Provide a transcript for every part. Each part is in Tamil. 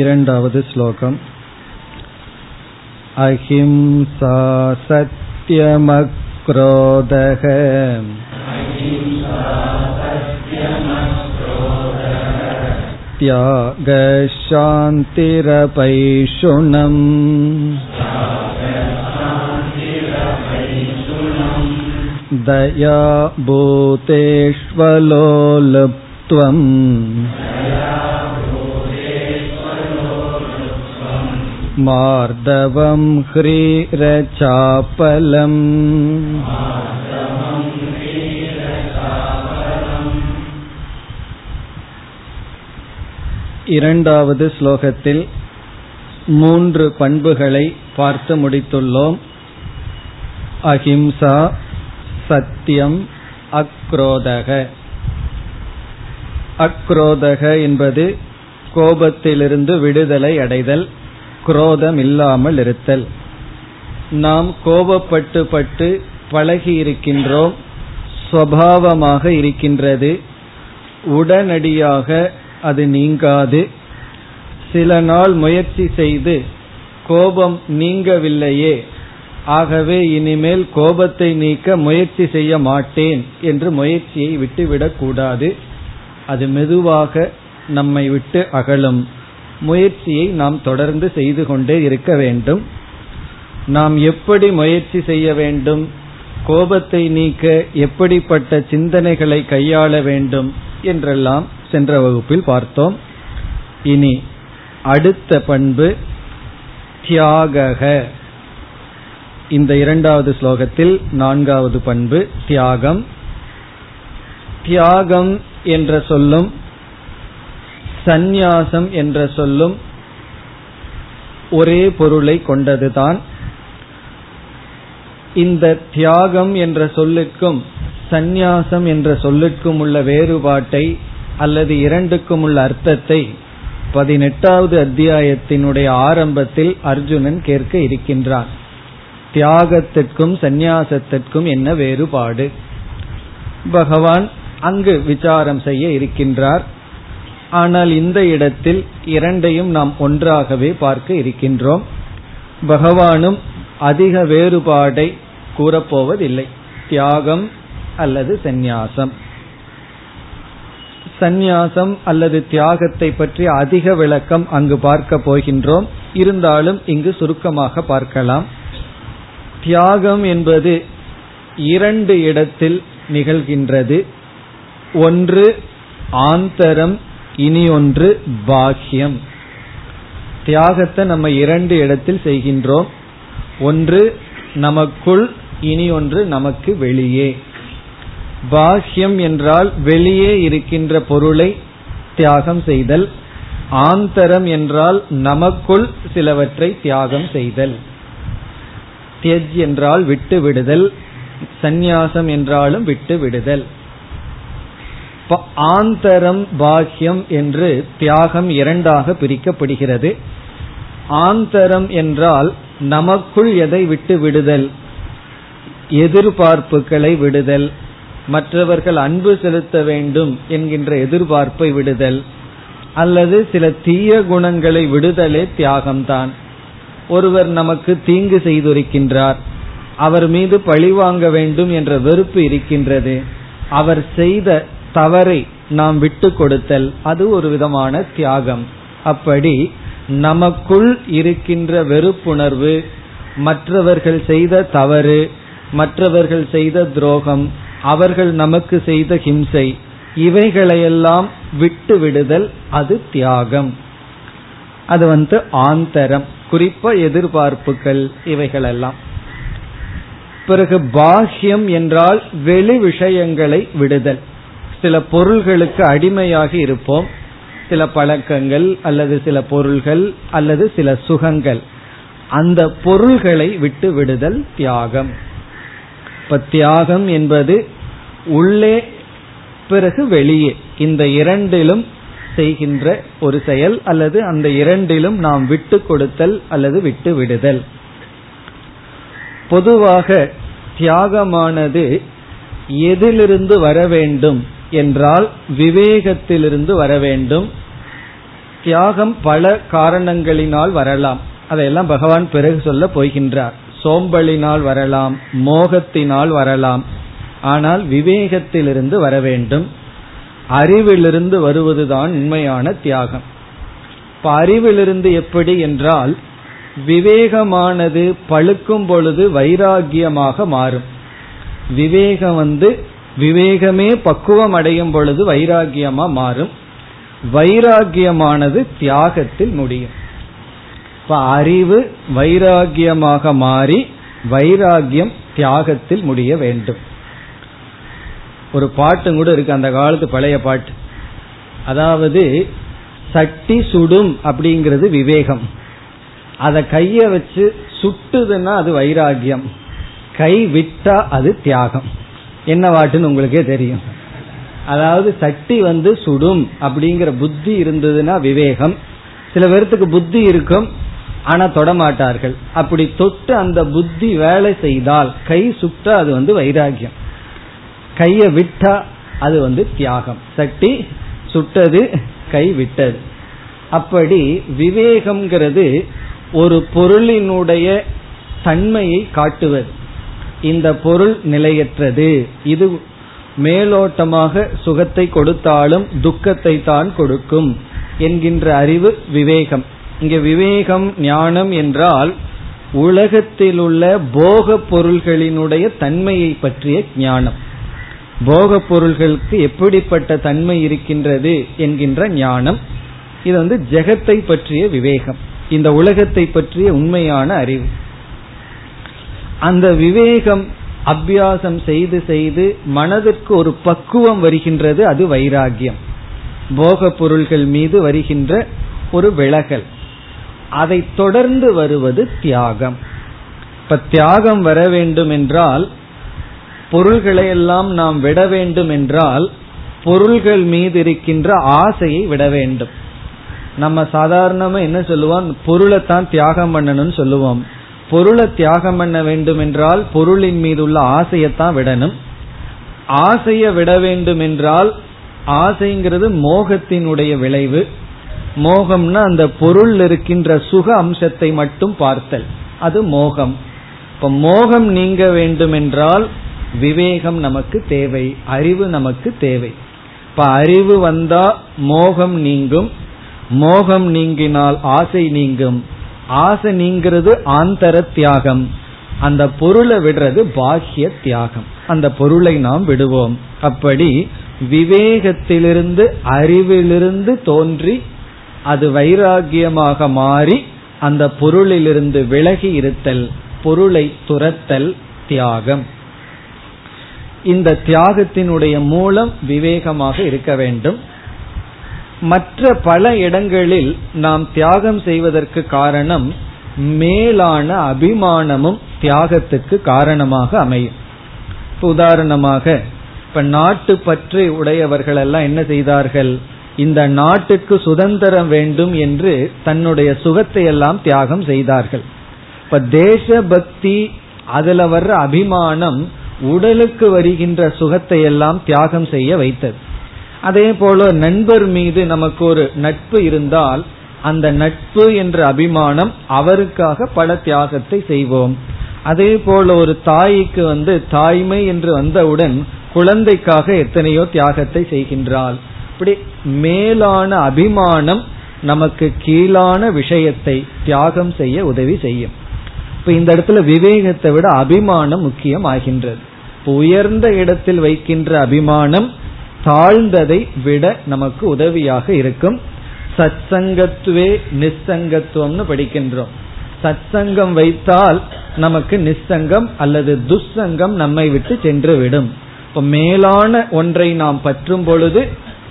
இரண்டாவது श्लोकम् अहिंसा सत्यमक्रोधः त्यागशान्तिरपैषुणम् दया भूतेष्वलोलुप्त्वम् मार्दवं ह्रीरचापलम् இரண்டாவது ஸ்லோகத்தில் மூன்று பண்புகளை பார்த்து முடித்துள்ளோம் அஹிம்சா சத்தியம் அக்ரோதக அக்ரோதக என்பது கோபத்திலிருந்து விடுதலை அடைதல் குரோதம் இல்லாமல் இருத்தல். நாம் கோபப்பட்டு பட்டு பழகி இருக்கின்றோம் சுவாவமாக இருக்கின்றது. உடனடியாக அது நீங்காது. சில நாள் முயற்சி செய்து கோபம் நீங்கவில்லையே ஆகவே இனிமேல் கோபத்தை நீக்க முயற்சி செய்ய மாட்டேன் என்று முயற்சியை விட்டுவிடக்கூடாது. அது மெதுவாக நம்மை விட்டு அகலும். முயற்சியை நாம் தொடர்ந்து செய்து கொண்டே இருக்க வேண்டும். நாம் எப்படி முயற்சி செய்ய வேண்டும்? கோபத்தை நீக்க எப்படிப்பட்ட சிந்தனைகளை கையாள வேண்டும் என்றெல்லாம் சென்ற வகுப்பில் பார்த்தோம். இனி அடுத்த பண்பு தியாகக. இந்த இரண்டாவது ஸ்லோகத்தில் நான்காவது பண்பு தியாகம். தியாகம் என்ற சொல்லும் சந்நியாசம் என்ற சொல்லும் ஒரே பொருளை கொண்டதுதான். இந்த தியாகம் என்ற சொல்லுக்கும் சந்நியாசம் என்ற சொல்லுக்கும் உள்ள வேறுபாட்டை அல்லது இரண்டுக்கும் உள்ள அர்த்தத்தை பதினெட்டாவது அத்தியாயத்தினுடைய ஆரம்பத்தில் அர்ஜுனன் கேட்க இருக்கின்றான். தியாகத்திற்கும் சந்நியாசத்திற்கும் என்ன வேறுபாடு? பகவான் அங்கு விசாரம் செய்ய இருக்கின்றார். ஆனால் இந்த இடத்தில் இரண்டையும் நாம் ஒன்றாகவே பார்க்க இருக்கின்றோம். பகவானும் அதிக வேறுபாடை கூறப்போவதில்லை. தியாகம் அல்லது சந்நியாசம். சந்நியாசம் அல்லது தியாகத்தை பற்றி அதிக விளக்கம் அங்கு பார்க்க போகின்றோம். இருந்தாலும் இங்கு சுருக்கமாக பார்க்கலாம். தியாகம் என்பது இரண்டு இடத்தில் நிகழ்கின்றது. ஒன்று ஆந்தரம் இனி ஒன்று பாக்கியம். தியாகத்தை நம்ம இரண்டு இடத்தில் செய்கின்றோம். ஒன்று நமக்குள் இனி ஒன்று நமக்கு வெளியே. பாஹ்யம் என்றால் வெளியே இருக்கின்ற பொருளை தியாகம் செய்தல். ஆந்தரம் என்றால் நமக்குள் சிலவற்றை தியாகம் செய்தல். தியஜ் என்றால் விட்டு விடுதல். சந்நியாசம் என்றாலும் விட்டு விடுதல். ஆந்தரம் பாக்கியம் என்று தியாகம் இரண்டாக பிரிக்கப்படுகிறது. ஆந்தரம் என்றால் நமக்குள் எதை விட்டு விடுதல்? எதிர்பார்ப்புகளை விடுதல். மற்றவர்கள் அன்பு செலுத்த வேண்டும் என்கின்ற எதிர்பார்ப்பை விடுதல். அல்லது சில தீய குணங்களை விடுதலே தியாகம்தான். ஒருவர் நமக்கு தீங்கு செய்திருக்கின்றார். அவர் மீது பழிவாங்க வேண்டும் என்ற வெறுப்பு இருக்கின்றது. அவர் செய்த தவறை நாம் விட்டு கொடுத்தல் அது ஒரு விதமான தியாகம். அப்படி நமக்குள் இருக்கின்ற வெறுப்புணர்வு மற்றவர்கள் செய்த தவறு மற்றவர்கள் செய்த துரோகம் அவர்கள் நமக்கு செய்த ஹிம்சை இவைகளையெல்லாம் விட்டு விடுதல் அது தியாகம். அது வந்து ஆந்தரம் குறிப்பா எதிர்பார்ப்புகள் இவைகளெல்லாம். பிறகு பாஹ்யம் என்றால் வெளி விஷயங்களை விடுதல். சில பொருள்களுக்கு அடிமையாக இருப்போம். சில பழக்கங்கள் அல்லது சில பொருள்கள் அல்லது சில சுகங்கள். அந்த பொருள்களை விட்டு விடுதல் தியாகம். இப்ப தியாகம் என்பது உள்ளே பிறகு வெளியே. இந்த இரண்டிலும் செய்கின்ற ஒரு செயல் அல்லது அந்த இரண்டிலும் நாம் விட்டு கொடுத்தல் அல்லது விட்டு விடுதல். பொதுவாக தியாகமானது எதிலிருந்து வர வேண்டும்? என்றால் விவேகத்திலிருந்து வர வேண்டும். தியாகம் பல காரணங்களினால் வரலாம். அதையெல்லாம் பகவான் பிறகு சொல்ல போகின்றார். சோம்பலினால் வரலாம் மோகத்தினால் வரலாம். ஆனால் விவேகத்திலிருந்து வர வேண்டும். அறிவிலிருந்து வருவதுதான் உண்மையான தியாகம். இப்ப அறிவிலிருந்து எப்படி என்றால் விவேகமானது பழுக்கும் பொழுது வைராகியமாக மாறும். விவேகம் வந்து விவேகமே பக்குவம் அடையும் பொழுது வைராகியமா மாறும். வைராகியமானது தியாகத்தில் முடியும். இப்ப அறிவு வைராகியமாக மாறி வைராகியம் தியாகத்தில் முடிய வேண்டும். ஒரு பாட்டும் கூட இருக்கு அந்த காலத்து பழைய பாட்டு. அதாவது சட்டி சுடும் அப்படிங்கிறது விவேகம். அதை கைய வச்சு சுட்டுதுன்னா அது வைராகியம் கை விட்டா அது தியாகம். என்ன வாட்டுன்னு உங்களுக்கே தெரியும். அதாவது சட்டி வந்து சுடும் அப்படிங்கிற புத்தி இருந்ததுன்னா விவேகம். சில பேர்த்துக்கு புத்தி இருக்கும் ஆனா தொடமாட்டார்கள் அப்படி தொட்டு அந்த புத்தி வேலை செய்தால் கை சுட்டா அது வந்து வைராகியம் கைய விட்டா அது வந்து தியாகம். சட்டி சுட்டது கை விட்டது. அப்படி விவேகம்ங்கிறது ஒரு பொருளினுடைய தன்மையை காட்டுவது. இந்த பொருள் நிலையற்றது. இது மேலோட்டமாக சுகத்தை கொடுத்தாலும் துக்கத்தை தான் கொடுக்கும் என்கின்ற அறிவு விவேகம். இங்க விவேகம் ஞானம் என்றால் உலகத்தில் உள்ள போக பொருள்களினுடைய தன்மையை பற்றிய ஞானம். போக பொருள்களுக்கு எப்படிப்பட்ட தன்மை இருக்கின்றது என்கின்ற ஞானம். இது வந்து ஜெகத்தை பற்றிய விவேகம். இந்த உலகத்தை பற்றிய உண்மையான அறிவு. அந்த விவேகம் அபியாசம் செய்து செய்து மனதிற்கு ஒரு பக்குவம் வருகின்றது அது வைராகியம். போக பொருள்கள் மீது வருகின்ற ஒரு விலகல். அதை தொடர்ந்து வருவது தியாகம். இப்ப தியாகம் வர வேண்டும் என்றால் பொருள்களை எல்லாம் நாம் விட வேண்டும் என்றால் பொருள்கள் மீது இருக்கின்ற ஆசையை விட வேண்டும். நம்ம சாதாரணமா என்ன சொல்லுவோம்? பொருளை தான் தியாகம் பண்ணணும்னு சொல்லுவோம். பொருளை தியாகம் பண்ண வேண்டும் என்றால் பொருளின் மீது உள்ள ஆசையத்தான் விடணும். ஆசையை விட வேண்டும் என்றால் ஆசைங்கிறது மோகத்தினுடைய விளைவு. மோகம்னா அந்த பொருள் இருக்கின்ற சுக அம்சத்தை மட்டும் பார்த்தல். அது மோகம். இப்ப மோகம் நீங்க வேண்டும் என்றால் விவேகம் நமக்கு தேவை அறிவு நமக்கு தேவை. இப்ப அறிவு வந்தா மோகம் நீங்கும். மோகம் நீங்கினால் ஆசை நீங்கும். ஆசை நீங்கிறது ஆந்தர தியாகம். அந்த பொருளை விடுறது பாக்கிய தியாகம். அந்த பொருளை நாம் விடுவோம். அப்படி விவேகத்திலிருந்து அறிவிலிருந்து தோன்றி அது வைராகியமாக மாறி அந்த பொருளிலிருந்து விலகி இருத்தல் பொருளை துரத்தல் தியாகம். இந்த தியாகத்தினுடைய மூலம் விவேகமாக இருக்க வேண்டும். மற்ற பல இடங்களில் நாம் தியாகம் செய்வதற்கு காரணம் மேலான அபிமானமும் தியாகத்துக்கு காரணமாக அமையும். உதாரணமாக இப்ப நாட்டு பற்றி உடையவர்கள் எல்லாம் என்ன செய்தார்கள்? இந்த நாட்டுக்கு சுதந்திரம் வேண்டும் என்று தன்னுடைய சுகத்தை எல்லாம் தியாகம் செய்தார்கள். இப்ப தேசபக்தி அதுல வர்ற அபிமானம் உடலுக்கு வருகின்ற சுகத்தை எல்லாம் தியாகம் செய்ய வைத்தது. அதே போல நண்பர் மீது நமக்கு ஒரு நட்பு இருந்தால் அந்த நட்பு என்ற அபிமானம் அவருக்காக பல தியாகத்தை செய்வோம். அதே போல ஒரு தாய்க்கு வந்து தாய்மை என்று வந்தவுடன் குழந்தைக்காக எத்தனையோ தியாகத்தை செய்கின்றாள். இப்படி மேலான அபிமானம் நமக்கு கீழான விஷயத்தை தியாகம் செய்ய உதவி செய்யும். இப்ப இந்த இடத்துல விவேகத்தை விட அபிமானம் முக்கியம் ஆகின்றது உயர்ந்த இடத்தில் வைக்கின்ற அபிமானம் தாழ்ந்ததை விட நமக்கு உதவியாக இருக்கும். சத் சங்கத்துவே படிக்கின்றோம். சத் சங்கம் வைத்தால் நமக்கு நிச்சங்கம் அல்லது துஸ்சங்கம் நம்மை விட்டு சென்று விடும் இப்ப மேலான ஒன்றை நாம் பற்றும் பொழுது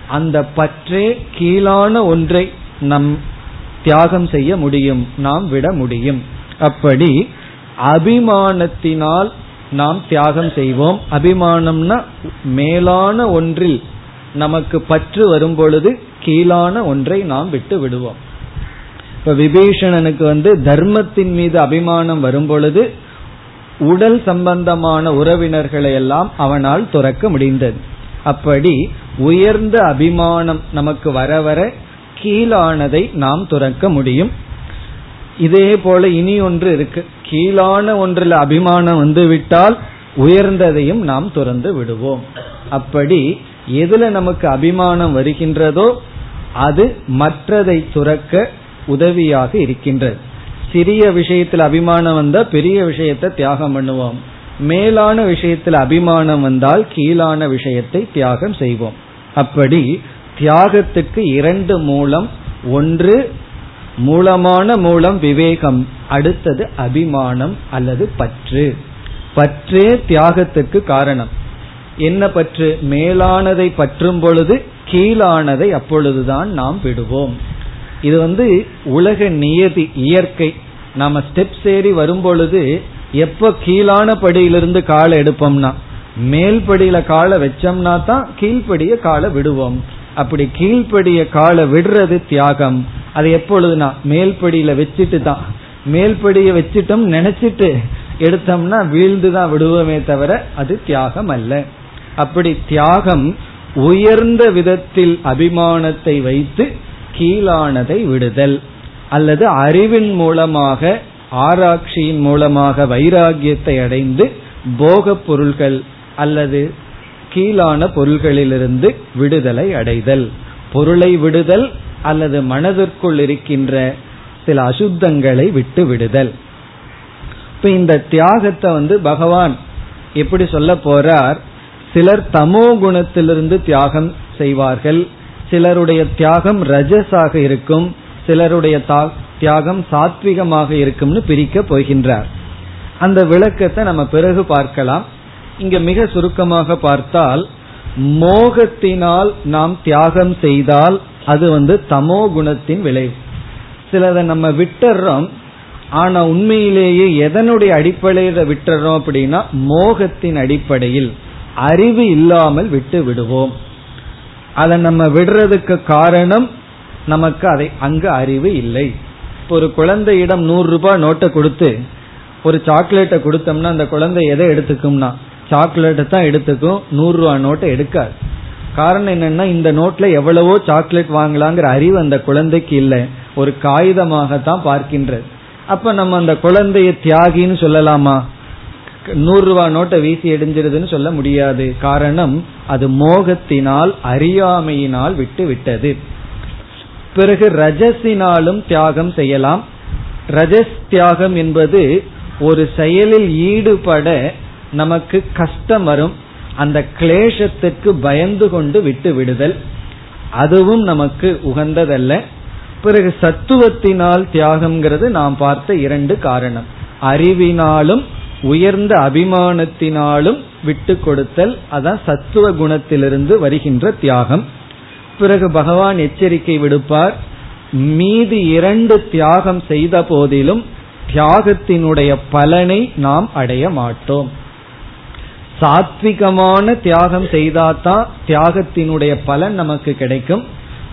அந்த பற்றே கீழான ஒன்றை நம் தியாகம் செய்ய முடியும் நாம் விட முடியும். அப்படி அபிமானத்தினால் நாம் தியாகம் செய்வோம். அபிமானம்னா மேலான ஒன்றில் நமக்கு பற்று வரும் பொழுது கீழான ஒன்றை நாம் விட்டு விடுவோம். இப்ப விபீஷணனுக்கு வந்து தர்மத்தின் மீது அபிமானம் வரும் பொழுது உடல் சம்பந்தமான உறவினர்களை எல்லாம் அவனால் துறக்க முடிந்தது. அப்படி உயர்ந்த அபிமானம் நமக்கு வர வர கீழானதை நாம் துறக்க முடியும். இதே போல இனி ஒன்று இருக்கு. கீழான ஒன்றில் அபிமானம் வந்து விட்டால் உயர்ந்ததையும் நாம் துறந்து விடுவோம். அப்படி எதுல நமக்கு அபிமானம் வருகின்றதோ அது மற்றதை துறக்க உதவியாக இருக்கின்றது. சிறிய விஷயத்தில் அபிமானம் வந்தா பெரிய விஷயத்தை தியாகம் பண்ணுவோம். மேலான விஷயத்தில் அபிமானம் வந்தால் கீழான விஷயத்தை தியாகம் செய்வோம். அப்படி தியாகத்துக்கு இரண்டு மூலம் ஒன்று மூலமான மூலம் விவேகம் அடுத்தது அபிமானம் அல்லது பற்று. பற்றே தியாகத்துக்கு காரணம். என்ன பற்று? மேலானதை பற்றும் பொழுது கீழானதை அப்பொழுதுதான் நாம் விடுவோம். இது வந்து உலக நியதி இயற்கை. நாம ஸ்டெப்ஸ் ஏறி வரும்பொழுது எப்ப கீழான படியிலிருந்து காலை எடுப்போம்னா மேல்படியில காலை வச்சோம்னா தான் கீழ்படிய காலை விடுவோம். அப்படி கீழ்படிய காலை விடுறது தியாகம். அது எப்பொழுதுனா மேல்படியில வச்சுட்டு தான். மேல்படியை வச்சுட்டோம் நினைச்சிட்டு எடுத்தோம்னா வீழ்ந்து தான் விடுவோமே தவிர அது தியாகம் அல்ல. அப்படி தியாகம் உயர்ந்த விதத்தில் அபிமானத்தை வைத்து கீழானதை விடுதல். அல்லது அறிவின் மூலமாக ஆராய்ச்சியின் மூலமாக வைராகியத்தை அடைந்து போக பொருள்கள் அல்லது கீழான பொருள்களிலிருந்து விடுதலை அடைதல். பொருளை விடுதல் அல்லது மனதிற்குள் இருக்கின்ற சில அசுத்தங்களை விட்டு விடுதல். இப்ப இந்த தியாகத்தை வந்து பகவான் எப்படி சொல்ல போறார்? சிலர் தமோ குணத்திலிருந்து தியாகம் செய்வார்கள். சிலருடைய தியாகம் ரஜஸாக இருக்கும். சிலருடைய தியாகம் சாத்விகமாக இருக்கும்னு பிரிக்க போகின்றார். அந்த விளக்கத்தை நம்ம பிறகு பார்க்கலாம். இங்க மிக சுருக்கமாக பார்த்தால் மோகத்தினால் நாம் தியாகம் செய்தால் அது வந்து தமோ குணத்தின் விளைவு. சிலதை நம்ம விட்டுறோம் ஆனா உண்மையிலேயே எதனுடைய அடிப்படையில விட்டுறோம் அப்படின்னா மோகத்தின் அடிப்படையில் அறிவு இல்லாமல் விட்டு விடுவோம். அதை நம்ம விடுறதுக்கு காரணம் நமக்கு அதை அங்கு அறிவு இல்லை. ஒரு குழந்தையிடம் நூறு ரூபாய் நோட்டை கொடுத்து ஒரு சாக்லேட்டை கொடுத்தோம்னா அந்த குழந்தை எதை எடுத்துக்கும்னா சாக்லேட்டை தான் எடுத்துக்கும் நூறு ரூபா நோட்டை எடுக்காது. காரணம் என்னன்னா இந்த நோட்ல எவ்வளவோ சாக்லேட் வாங்கலாங்கிற அறிவு அந்த குழந்தைக்கு இல்லை. ஒரு காகிதமாக தான் பார்க்கின்றது. அப்ப நம்ம அந்த குழந்தைய தியாகின்னு சொல்லலாமா? நூறு ரூபாய் நோட்டை வீசி எடிஞ்சிருதுன்னு சொல்ல முடியாது. காரணம் அது மோகத்தினால் அறியாமையினால் விட்டு விட்டது. பிறகு ரஜசினாலும் தியாகம் செய்யலாம். ரஜஸ் தியாகம் என்பது ஒரு செயலில் ஈடுபட நமக்கு கஷ்டம் வரும் அந்த கிளேசத்துக்கு பயந்து கொண்டு விட்டு விடுதல். அதுவும் நமக்கு உகந்ததல்ல. பிறகு சத்துவத்தினால் தியாகம்ங்கிறது நாம் பார்த்த இரண்டு காரணம். அறிவினாலும் உயர்ந்த அபிமானத்தினாலும் விட்டு கொடுத்தல் அதான் சத்துவ குணத்திலிருந்து வருகின்ற தியாகம். பிறகு பகவான் எச்சரிக்கை விடுப்பார் மீதி இரண்டு தியாகம் செய்த போதிலும் தியாகத்தினுடைய பலனை நாம் அடைய மாட்டோம். சாத்விகமான தியாகம் செய்தாதான் தியாகத்தினுடைய பலன் நமக்கு கிடைக்கும்.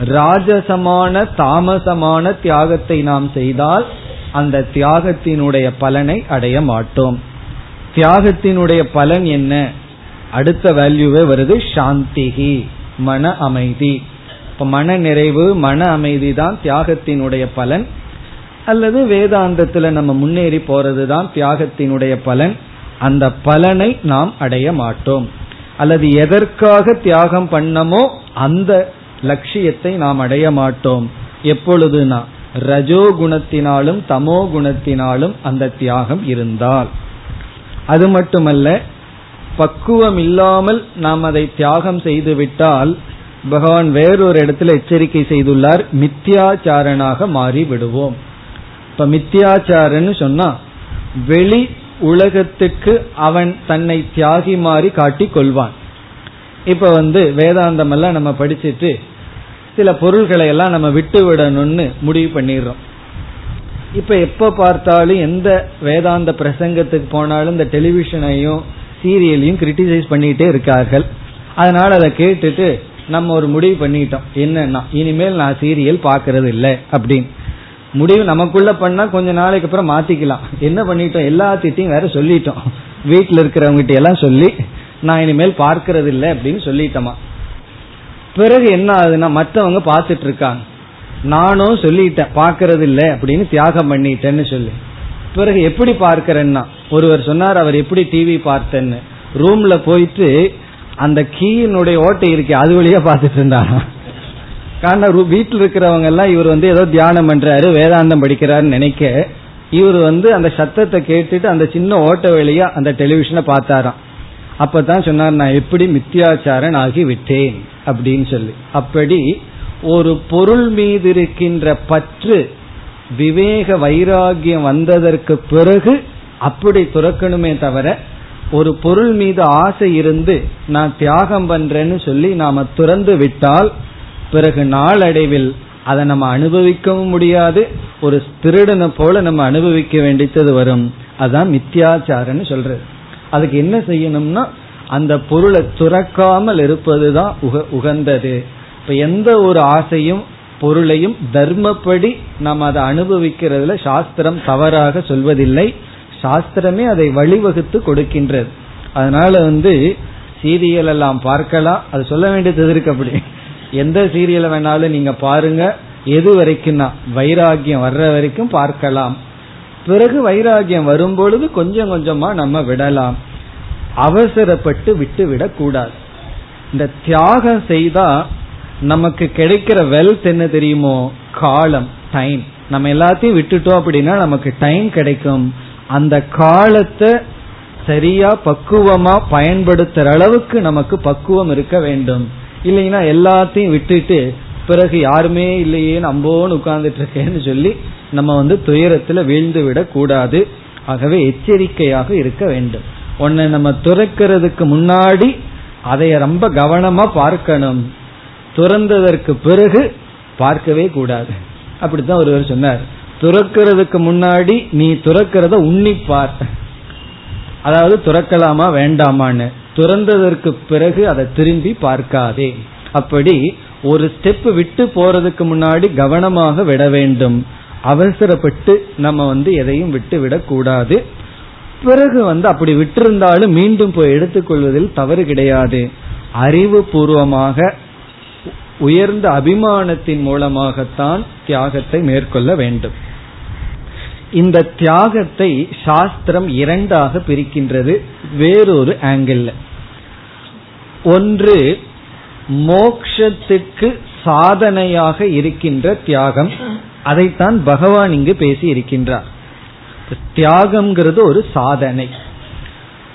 ராஜசமான தாமசமான தியாகத்தை நாம் செய்தால் அந்த தியாகத்தினுடைய பலனை அடைய மாட்டோம். தியாகத்தினுடைய பலன் என்ன? அடுத்த வேல்யூவே வருது சாந்திகி மன அமைதி. இப்ப மன நிறைவு மன அமைதி தான் தியாகத்தினுடைய பலன். அல்லது வேதாந்தத்துல நம்ம முன்னேறி போறதுதான் தியாகத்தினுடைய பலன். அந்த பலனை நாம் அடைய மாட்டோம். அல்லது எதற்காக தியாகம் பண்ணமோ அந்த லட்சியத்தை நாம் அடைய மாட்டோம். எப்பொழுதுனா ரஜோ குணத்தினாலும் தமோ குணத்தினாலும் அந்த தியாகம் இருந்தால். அது மட்டுமல்ல பக்குவம் இல்லாமல் நாம் அதை தியாகம் செய்துவிட்டால் பகவான் வேறொரு இடத்துல எச்சரிக்கை செய்துள்ளார் மித்தியாச்சாரனாக மாறி விடுவோம் இப்ப மித்தியாச்சாரன்னு சொன்னா வெளி உலகத்துக்கு அவன் தன்னை தியாகி மாறி காட்டி கொள்வான். இப்ப வந்து வேதாந்தம் எல்லாம் நம்ம படிச்சுட்டு சில பொருள்களை எல்லாம் நம்ம விட்டு விடணும்னு முடிவு பண்ணிடுறோம். இப்ப எப்ப பார்த்தாலும் எந்த வேதாந்த பிரசங்கத்துக்கு போனாலும் இந்த டெலிவிஷனையும் சீரியலையும் கிரிட்டிசைஸ் பண்ணிட்டே இருக்கார்கள். அதனால அதை கேட்டுட்டு நம்ம ஒரு முடிவு பண்ணிட்டோம். என்னன்னா இனிமேல் நான் சீரியல் பாக்குறது இல்லை அப்படின்னு. முடிவு நமக்குள்ள பண்ணா கொஞ்ச நாளைக்கு அப்புறம் மாத்திக்கலாம். என்ன பண்ணிட்டோம்? எல்லாத்திட்டையும் வேற சொல்லிட்டோம். வீட்டில் இருக்கிறவங்க எல்லாம் சொல்லி நான் இனிமேல் பார்க்கறது இல்லை அப்படின்னு சொல்லிட்டோமா? பிறகு என்ன ஆகுதுன்னா மற்றவங்க பார்த்துட்டு இருக்காங்க. நானும் சொல்லிட்டேன் பார்க்கறது இல்லை அப்படின்னு தியாகம் பண்ணிட்டேன்னு சொல்லி. பிறகு எப்படி பார்க்கறேன்னா ஒருவர் சொன்னார் அவர் எப்படி டிவி பார்த்தேன்னு. ரூம்ல போயிட்டு அந்த கீயினுடைய ஓட்டை இருக்கு அது வழியா பார்த்துட்டு இருந்தாங்க காரணம் வீட்டில் இருக்கிறவங்க எல்லாம் இவர் வந்து ஏதோ தியானம் பண்றாரு வேதாந்தம் படிக்கிறாருன்னு நினைக்க இவர் வந்து அந்த சத்தத்தை கேட்டுட்டு அந்த சின்ன ஓட்ட வழியா அந்த டெலிவிஷனை பார்த்தாராம். அப்பதான் சொன்னார் நான் எப்படி மித்தியாச்சாரன் ஆகி விட்டேன் அப்படின்னு சொல்லி. அப்படி ஒரு பொருள் மீது இருக்கின்ற பற்று விவேக வைராகியம் வந்ததற்கு பிறகு அப்படி துறக்கணுமே தவிர ஒரு பொருள் மீது ஆசை இருந்து நான் தியாகம் பண்றேன்னு சொல்லி நாம துறந்து விட்டால் பிறகு நாளடைவில் அதை நம்ம அனுபவிக்கவும் முடியாது. ஒரு திருடனை போல நம்ம அனுபவிக்க வேண்டியது வரும். அதான் மித்தியாச்சாரன்னு சொல்றது. அதுக்கு என்ன செய்யணும்னா அந்த பொருளை துறக்காமல் இருப்பதுதான் உக உகந்தது. இப்ப எந்த ஒரு ஆசையும் பொருளையும் தர்மப்படி நாம் அதை அனுபவிக்கிறதுல சாஸ்திரம் தவறாக சொல்வதில்லை. சாஸ்திரமே அதை வழிவகுத்து கொடுக்கின்றது. அதனால வந்து சீரியல் எல்லாம் பார்க்கலாம். அது சொல்ல வேண்டியது இருக்கு அப்படி? எந்த சீரியலை வேணாலும் நீங்க பாருங்க. எது வரைக்கும்னா வைராகியம் வர்ற வரைக்கும் பார்க்கலாம். பிறகு வைராகியம் வரும்பொழுது கொஞ்சம் கொஞ்சமா நம்ம விடலாம். அவசரப்பட்டு விட்டு விடக்கூடாது. இந்த தியாகம் செய்தா நமக்கு கிடைக்கிற வெல்த் என்ன தெரியுமோ? காலம் டைம் நம்ம எல்லாத்தையும் விட்டுட்டோம் அப்படின்னா நமக்கு டைம் கிடைக்கும். அந்த காலத்தை சரியா பக்குவமா பயன்படுத்துற அளவுக்கு நமக்கு பக்குவம் இருக்க வேண்டும். இல்லைன்னா எல்லாத்தையும் விட்டுட்டு பிறகு யாருமே இல்லையே நம்போன்னு உட்கார்ந்துட்டு இருக்கேன்னு சொல்லி நம்ம வந்து துயரத்துல வீழ்ந்து விடக்கூடாது ஆகவே எச்சரிக்கையாக இருக்க வேண்டும். உன்னை நம்ம துறக்கிறதுக்கு முன்னாடி அதைய ரொம்ப கவனமா பார்க்கணும். துறந்ததற்கு பிறகு பார்க்கவே கூடாது. அப்படித்தான் ஒருவர் சொன்னார். துறக்கிறதுக்கு முன்னாடி நீ துறக்கிறத உன்னிப்பார். அதாவது துறக்கலாமா வேண்டாமான்னு. துறந்ததற்கு பிறகு அதை திரும்பி பார்க்காதே. அப்படி ஒரு ஸ்டெப் விட்டு போறதுக்கு முன்னாடி கவனமாக விட வேண்டும். அவசரப்பட்டு நம்ம வந்து எதையும் விட்டு விடக்கூடாது பிறகு வந்து அப்படி விட்டிருந்தாலும் மீண்டும் போய் எடுத்துக்கொள்வதில் தவறு கிடையாது. அறிவு பூர்வமாக உயர்ந்த அபிமானத்தின் மூலமாகத்தான் தியாகத்தை மேற்கொள்ள வேண்டும். இந்த தியாகத்தை சாஸ்திரம் இரண்டாக பிரிக்கின்றது. வேறொரு ஆங்கிள் ஒன்று மோக்ஷத்துக்கு சாதனையாக இருக்கின்ற தியாகம். அதைத்தான் பகவான் இங்கு பேசி இருக்கின்றார். தியாகம்ங்கிறது ஒரு சாதனை.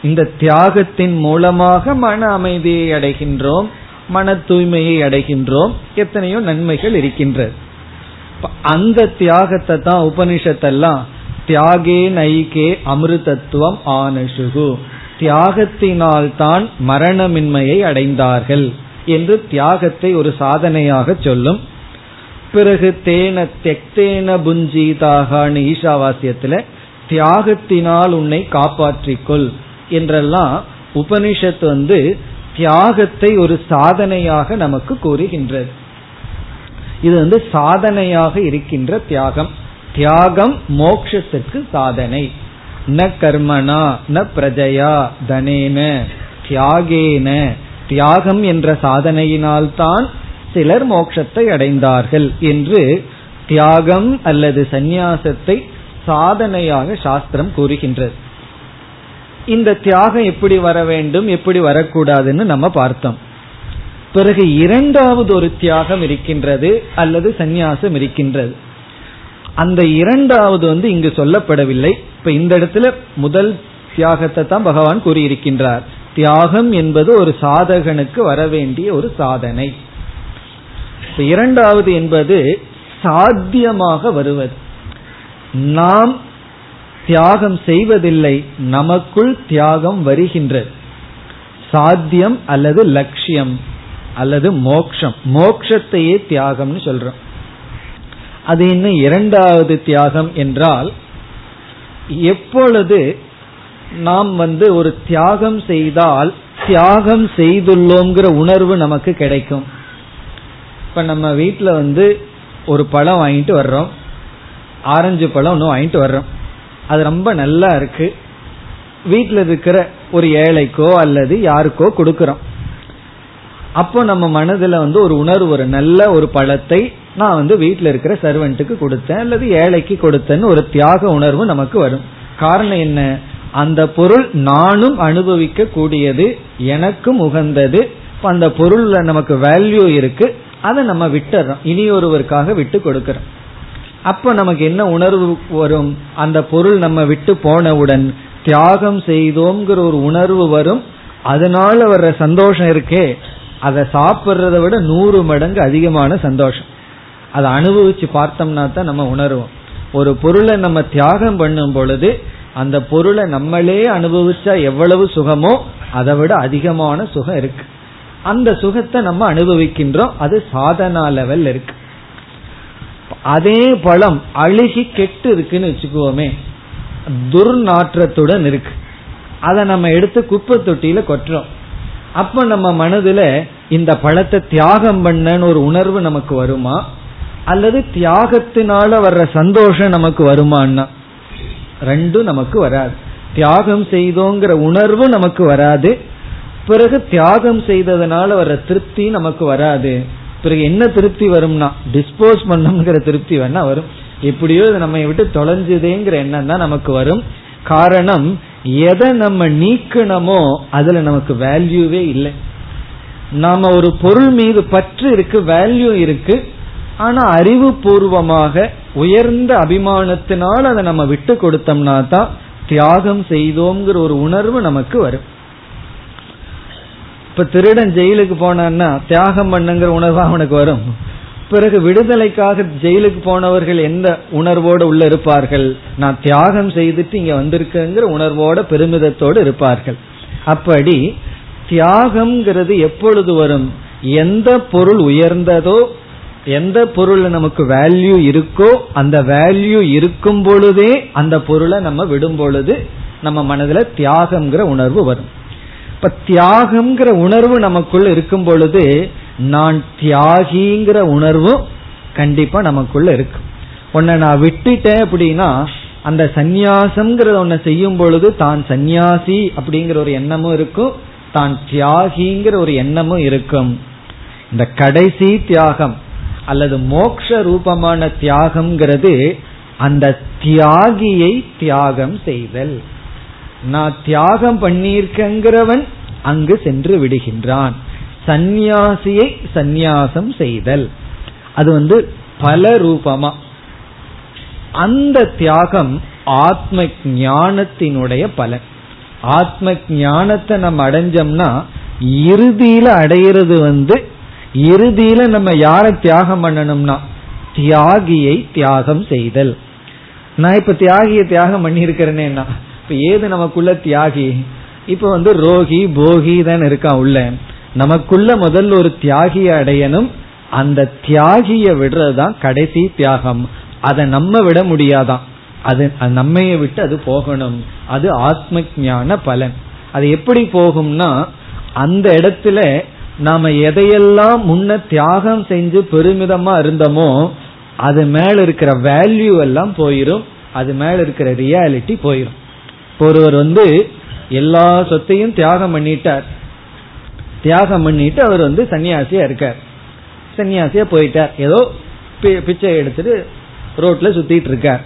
இந்த தியாகத்தின் மூலமாக மன அமைதியை அடைகின்றோம் மன தூய்மையை அடைகின்றோம் எத்தனையோ நன்மைகள் இருக்கின்றது. அந்த தியாகத்தை தான் உபனிஷத்தெல்லாம் தியாகே நைகே அமிர்தத்துவம் ஆனசுகு தியாகத்தினால்தான் மரணமின்மையை அடைந்தார்கள் என்று தியாகத்தை ஒரு சாதனையாக சொல்லும். பிறகு தேன தெக்தேன புஞ்சீதாகான்னு ஈஷாவாசியத்துல தியாகத்தினால் உன்னை காப்பாற்றிக்கொள் என்றெல்லாம் உபனிஷத்து வந்து தியாகத்தை ஒரு சாதனையாக நமக்கு கூறுகின்றது. இது வந்து சாதனையாக இருக்கின்ற தியாகம். தியாகம் மோக்ஷத்திற்கு சாதனை. ந கர்மனா ந பிரஜயா தனேன தியாகேன. தியாகம் என்ற சாதனையினால்தான் சிலர் மோட்சத்தை அடைந்தார்கள் என்று தியாகம் அல்லது சந்நியாசத்தை சாதனையாக சாஸ்திரம் கூறுகின்றது. இந்த தியாகம் எப்படி வர வேண்டும் எப்படி வரக்கூடாதுன்னு நம்ம பார்த்தோம். பிறகு இரண்டாவது ஒரு தியாகம் இருக்கின்றது அல்லது சந்நியாசம் இருக்கின்றது. அந்த இரண்டாவது வந்து இங்கு சொல்லப்படவில்லை. இப்ப இந்த இடத்துல முதல் தியாகத்தை தான் பகவான் கூறியிருக்கின்றார். தியாகம் என்பது ஒரு சாதகனுக்கு வரவேண்டிய ஒரு சாதனை. இரண்டாவது என்பது சாத்தியமாக வருவது. நாம் தியாகம் செய்வதில்லை நமக்குள் தியாகம் வருகின்றது சாத்தியம் அல்லது லட்சியம் அல்லது மோக்ஷம். மோக்ஷத்தையே தியாகம்னு சொல்றோம். அது இன்னும் இரண்டாவது தியாகம் என்றால் எப்பொழுது நாம் வந்து ஒரு தியாகம் செய்தால் தியாகம் செய்துள்ளோங்கிற உணர்வு நமக்கு கிடைக்கும். இப்ப நம்ம வீட்டில் வந்து ஒரு பழம் வாங்கிட்டு வர்றோம். ஆரஞ்சு பழம் ஒன்று வாங்கிட்டு வர்றோம். அது ரொம்ப நல்லா இருக்கு. வீட்டில் இருக்கிற ஒரு ஏழைக்கோ அல்லது யாருக்கோ கொடுக்கறோம். அப்போ நம்ம மனதில் வந்து ஒரு உணர்வு ஒரு நல்ல ஒரு பழத்தை நான் வந்து வீட்டில் இருக்கிற சர்வெண்ட்டுக்கு கொடுத்தேன் அல்லது ஏழைக்கு கொடுத்தேன்னு ஒரு தியாக உணர்வு நமக்கு வரும். காரணம் என்ன? அந்த பொருள் நானும் அனுபவிக்க கூடியது எனக்கும் உகந்தது அந்த பொருள்ல நமக்கு வேல்யூ இருக்கு அதை நம்ம விட்டுறோம். இனி ஒருவருக்காக விட்டு கொடுக்கறோம். அப்ப நமக்கு என்ன உணர்வு வரும்? அந்த பொருள் நம்ம விட்டு போனவுடன் தியாகம் செய்தோங்கிற ஒரு உணர்வு வரும். அதனால வர்ற சந்தோஷம் இருக்கே அதை சாப்பிட்றத விட நூறு மடங்கு அதிகமான சந்தோஷம். அதை அனுபவிச்சு பார்த்தோம்னா தான் நம்ம உணர்வோம். ஒரு பொருளை நம்ம தியாகம் பண்ணும் பொழுது அந்த பொருளை நம்மளே அனுபவிச்சா எவ்வளவு சுகமோ அதை விட அதிகமான சுகம் இருக்கு. அந்த சுகத்தை நம்ம அனுபவிக்கின்றோம் அது சாதனா லெவல் இருக்கு. அதே பழம் அழுகி கெட்டு இருக்குன்னு வச்சுக்குவோமே துர்நாற்றத்துடன் இருக்கு. அதை நம்ம எடுத்து குப்பை தொட்டியில கொட்டுறோம். அப்ப நம்ம மனதுல இந்த பழத்தை தியாகம் பண்ணன்னு ஒரு உணர்வு நமக்கு வருமா? அல்லது தியாகத்தினால வர்ற சந்தோஷம் நமக்கு வருமானா ரெண்டும் நமக்கு வராது. தியாகம் செய்தோங்கிற உணர்வு நமக்கு வராது. பிறகு தியாகம் செய்ததுனால வர்ற திருப்தி நமக்கு வராது. பிறகு என்ன திருப்தி வரும்னா? டிஸ்போஸ் பண்ணணுங்கிற திருப்தி வேணா வரும். எப்படியோ இது நம்ம விட்டு தொலைஞ்சுதேங்கிற எண்ணம் தான் நமக்கு வரும். காரணம் எதை நம்ம நீக்கணுமோ அதுல நமக்கு வேல்யூவே இல்லை. நாம ஒரு பொருள் மீது பற்று இருக்கு வேல்யூ இருக்கு. ஆனா அறிவுபூர்வமாக உயர்ந்த அபிமானத்தினால் அதை நம்ம விட்டு கொடுத்தோம்னா தான் தியாகம் செய்தோங்கிற ஒரு உணர்வு நமக்கு வரும். இப்ப திருடன் ஜெயிலுக்கு போனான்னா தியாகம் பண்ணுங்கிற உணர்வு அவனுக்கு வரும். பிறகு விடுதலைக்காக ஜெயிலுக்கு போனவர்கள் எந்த உணர்வோடு உள்ள இருப்பார்கள்? நான் தியாகம் செய்துட்டு இங்க வந்திருக்கேங்கிற உணர்வோட பெருமிதத்தோடு இருப்பார்கள். அப்படி தியாகம்ங்கிறது எப்பொழுது வரும்? எந்த பொருள் உயர்ந்ததோ எந்த பொருள் நமக்கு வேல்யூ இருக்கோ அந்த வேல்யூ இருக்கும் பொழுதே அந்த பொருளை நம்ம விடும் பொழுது நம்ம மனதுல தியாகம்ங்கிற உணர்வு வரும். இப்ப தியாகம்ங்கிற உணர்வு நமக்குள்ள இருக்கும் பொழுது நான் தியாகிங்கிற உணர்வும் கண்டிப்பா நமக்குள்ள இருக்கும். உன்னை நான் விட்டுட்டேன் அப்படின்னா அந்த சந்நியாசம்ங்கிறத ஒன்ன செய்யும் பொழுது தான் சந்நியாசி அப்படிங்கிற ஒரு எண்ணமும் இருக்கும் தான் தியாகிங்கிற ஒரு எண்ணமும் இருக்கும். இந்த கடைசி தியாகம் அல்லது மோக்ஷ ரூபமான தியாகம்ங்கிறது அந்த தியாகியை தியாகம் செய்தல். நான் தியாகம் பண்ணியிருக்கங்கிறவன் அங்கு சென்று விடுகின்றான். சந்நியாசியை சந்நியாசம் செய்தல். அது வந்து பல ரூபமா. அந்த தியாகம் ஆத்ம ஞானத்தினுடைய பலன். ஆத்ம ஞானத்தை நம்ம அடைஞ்சோம்னா இறுதியில அடையிறது வந்து இறுதியில நம்ம யார தியாகம் பண்ணணும்னா? தியாகியை தியாகம் செய்தல். நான் இப்ப தியாகியை தியாகம் பண்ணிருக்கிறேன்னா இப்ப ஏது நமக்குள்ள தியாகி? இப்ப வந்து ரோகி போகி தான் இருக்கான் உள்ள. நமக்குள்ள முதல்ல ஒரு தியாகியை அடையணும். அந்த தியாகிய விடுறதுதான் கடைசி தியாகம். அதை நம்ம விட முடியாதான். அது நம்மைய விட்டு அது போகணும். அது ஆத்ம ஞான பலன். அது எப்படி போகும்னா அந்த இடத்துல நாம எதையெல்லாம் முன்ன தியாகம் செஞ்சு பெருமிதமா இருந்தோமோ அது மேல இருக்கிற வேல்யூ எல்லாம் போயிரும் அது மேல இருக்கிற ரியாலிட்டி போயிரும். ஒருவர் வந்து எல்லா சொத்தையும் தியாகம் பண்ணிட்டார். தியாகம் பண்ணிட்டு அவர் வந்து சன்னியாசியா இருக்கார். சன்னியாசியா போயிட்டார். ஏதோ பிச்சை எடுத்துட்டு ரோட்ல சுத்திட்டு இருக்கார்.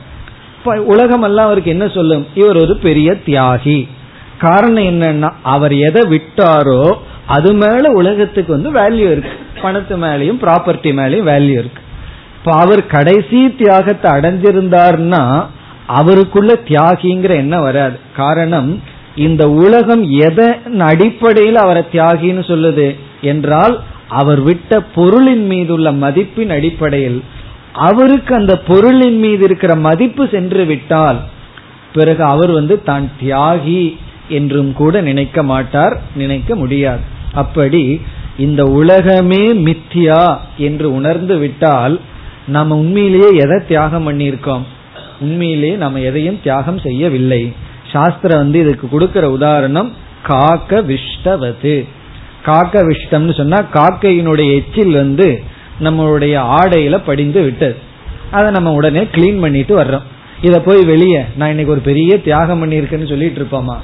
உலகம் எல்லாம் அவருக்கு என்ன சொல்லும்? இவர் ஒரு பெரிய தியாகி. காரணம் என்னன்னா அவர் எதை விட்டாரோ அது மேல உலகத்துக்கு வந்து வேல்யூ இருக்கு. பணத்து மேலேயும் ப்ராப்பர்ட்டி மேலேயும் வேல்யூ இருக்கு. இப்ப அவர் கடைசி தியாகத்தை அடைஞ்சிருந்தார்னா அவருக்குள்ள தியாகிங்கிற எண்ணம் வராது. காரணம் இந்த உலகம் எதன் அடிப்படையில் அவரை தியாகின்னு சொல்லுது என்றால் அவர் விட்ட பொருளின் மீது உள்ள மதிப்பின் அடிப்படையில். அவருக்கு அந்த பொருளின் மீது இருக்கிற மதிப்பு சென்று விட்டால் பிறகு அவர் வந்து தான் தியாகி என்றும் கூட நினைக்க மாட்டார் நினைக்க முடியாது. அப்படி இந்த உலகமே மித்தியா என்று உணர்ந்து விட்டால் நம்ம உண்மையிலேயே எதை தியாகம் பண்ணியிருக்கோம்? உண்மையிலேயே நம்ம எதையும் தியாகம் செய்யவில்லை. சாஸ்திரம் வந்து இதுக்கு கொடுக்கிற உதாரணம் காக்க விஷ்டவது. காக்க விஷ்டம்னு சொன்னா காக்கையினுடைய எச்சில் வந்து நம்மளுடைய ஆடையில படிந்து விட்டது. அதை நம்ம உடனே கிளீன் பண்ணிட்டு வர்றோம். இத போய் வெளியே நான் இன்னைக்கு ஒரு பெரிய தியாகம் பண்ணியிருக்கேன்னு சொல்லிட்டு இருப்போமா?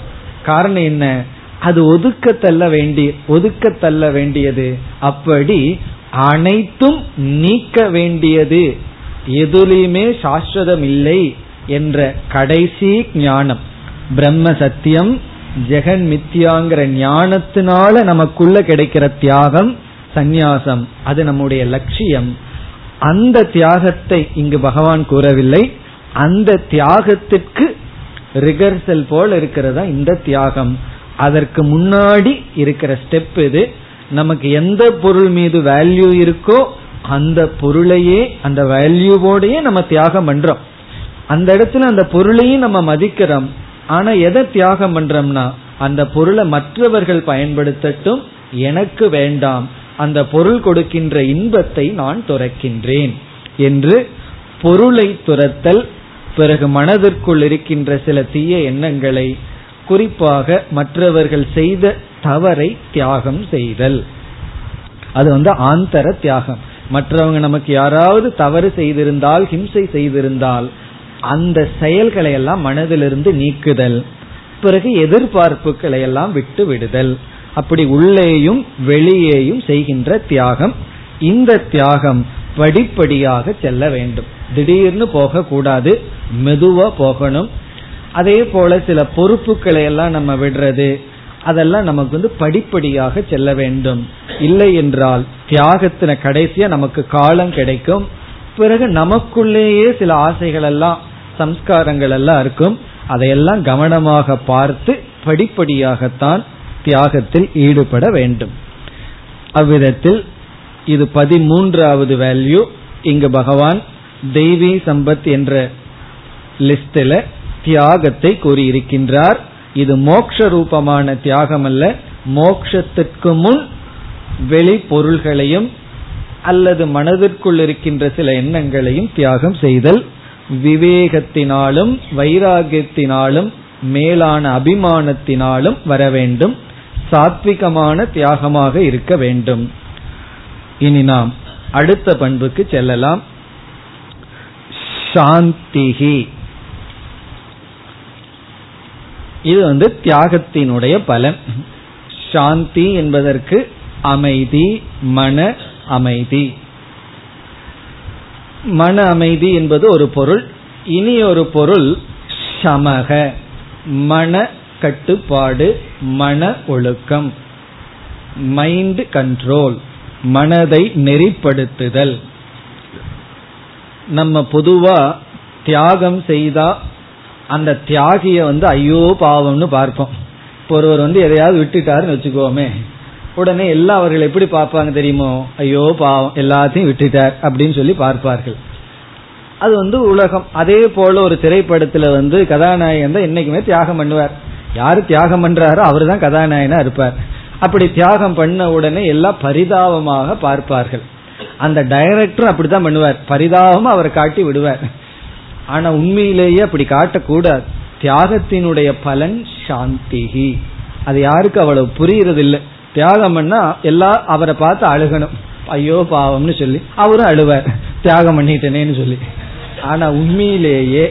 காரணம் என்ன? அது ஒதுக்கத்தள்ள வேண்டிய ஒதுக்க தள்ள வேண்டியது. அப்படி அனைத்தும் நீக்க வேண்டியது. எதுலையுமே சாஸ்வதம் இல்லை என்ற கடைசி ஞானம். பிரம்ம சத்தியம் ஜெகன் மித்யாங்கிற ஞானத்தினால நமக்குள்ள கிடைக்கிற தியாகம் சந்நியாசம். அது நம்முடைய லட்சியம். அந்த தியாகத்தை இங்கு பகவான் கூறவில்லை. அந்த தியாகத்திற்கு ரிகர்சல் போல் இருக்கிறதா இந்த தியாகம்? அதற்கு முன்னாடி இருக்கிற ஸ்டெப் இது நமக்கு எந்த பொருள் மீது வேல்யூ இருக்கோ அந்த பொருளையே அந்த வேல்யூவோடையே நம்ம தியாகம் பண்றோம். அந்த இடத்துல அந்த பொருளையும் நம்ம மதிக்கிறோம். ஆனா எதை தியாகம் பண்றோம்னா அந்த பொருளை மற்றவர்கள் பயன்படுத்தட்டும் எனக்கு வேண்டாம். அந்த பொருள் கொடுக்கின்ற இன்பத்தை நான் துறக்கின்றேன். என்று பொருளை துரத்தல் பிறகு மனதிற்குள் இருக்கின்ற சில தீய எண்ணங்களை குறிப்பாக மற்றவர்கள் செய்த தவறை தியாகம் செய்தல். அது வந்து ஆந்தர தியாகம். மற்றவங்க நமக்கு யாராவது தவறு செய்திருந்தால் ஹிம்சை செய்திருந்தால் அந்த செயல்களை எல்லாம் மனதிலிருந்து நீக்குதல். பிறகு எதிர்பார்ப்புகளை எல்லாம் விட்டு விடுதல் அப்படி உள்ளேயும் வெளியேயும் செய்கின்ற தியாகம். இந்த தியாகம் படிப்படியாக செல்ல வேண்டும். திடீர்னு போக கூடாது மெதுவா போகணும். அதே போல சில பொறுப்புகளை எல்லாம் நம்ம விடுறது. அதெல்லாம் நமக்கு வந்து படிப்படியாக செல்ல வேண்டும். இல்லை என்றால் தியாகத்தின கடைசியா நமக்கு காலம் கிடைக்கும். பிறகு நமக்குள்ளேயே சில ஆசைகள் எல்லாம் சம்ஸ்காரங்கள் எல்லாம் இருக்கும். அதையெல்லாம் கவனமாக பார்த்து படிப்படியாகத்தான் தியாகத்தில் ஈடுபட வேண்டும். அவ்விதத்தில் இது பதிமூன்றாவது வேல்யூ இங்கு பகவான் தெய்வீ சம்பத் என்ற லிஸ்டில் தியாகத்தை கூறியிருக்கின்றார். இது மோக்ஷ ரூபமான தியாகம் அல்ல மோக்ஷத்திற்கு முன் வெளி பொருள்களையும் அல்லது மனதிற்குள் இருக்கின்ற சில எண்ணங்களையும் தியாகம் செய்தல். விவேகத்தினாலும் வைராகியத்தினாலும் மேலான அபிமானத்தினாலும் வர வேண்டும். சாத்விகமான தியாகமாக இருக்க வேண்டும். இனி நாம் அடுத்த பண்புக்கு செல்லலாம். சாந்திகி இது வந்து தியாகத்தினுடைய பலன். சாந்தி என்பதற்கு அமைதி மன அமைதி. மன அமைதி என்பது ஒரு பொருள் இனி ஒரு பொருள் சமக மன கட்டுப்பாடு மன ஒழுக்கம் மைண்ட் கண்ட்ரோல் மனதை நெறிப்படுத்துதல். நம்ம பொதுவா தியாகம் செய்தா அந்த தியாகிய வந்து ஐயோ பாவம்னு பார்ப்போம். இப்போ ஒருவர் வந்து எதையாவது விட்டுட்டாருன்னு வச்சுக்கோமே. உடனே எல்லா அவர்கள் எப்படி பார்ப்பாங்க தெரியுமோ? ஐயோ பாவம் எல்லாத்தையும் விட்டுட்டார் அப்படின்னு சொல்லி பார்ப்பார்கள். அது வந்து உலகம். அதே போல ஒரு திரைப்படத்துல வந்து கதாநாயகன் தான் என்னைக்குமே தியாகம் பண்ணுவார். யாரு தியாகம் பண்றாரோ அவர் தான் கதாநாயகனா இருப்பார். அப்படி தியாகம் பண்ண உடனே எல்லாம் பரிதாபமாக பார்ப்பார்கள். அந்த டைரக்டர் அப்படித்தான் பண்ணுவார். பரிதாபமா அவரை காட்டி விடுவார். ஆனா உண்மையிலேயே அப்படி காட்டக்கூடாது. தியாகத்தினுடைய பலன் சாந்திகி அது யாருக்கு அவ்வளவு புரியறது இல்லை தியாகம் பண்ணா எல்லாம் அவரை பார்த்து அழுகணும். ஐயோ பாவம்னு சொல்லி அவரும் அழுவார். தியாகம் பண்ணிட்டேனேன்னு சொல்லி. ஆனா உண்மையிலேயே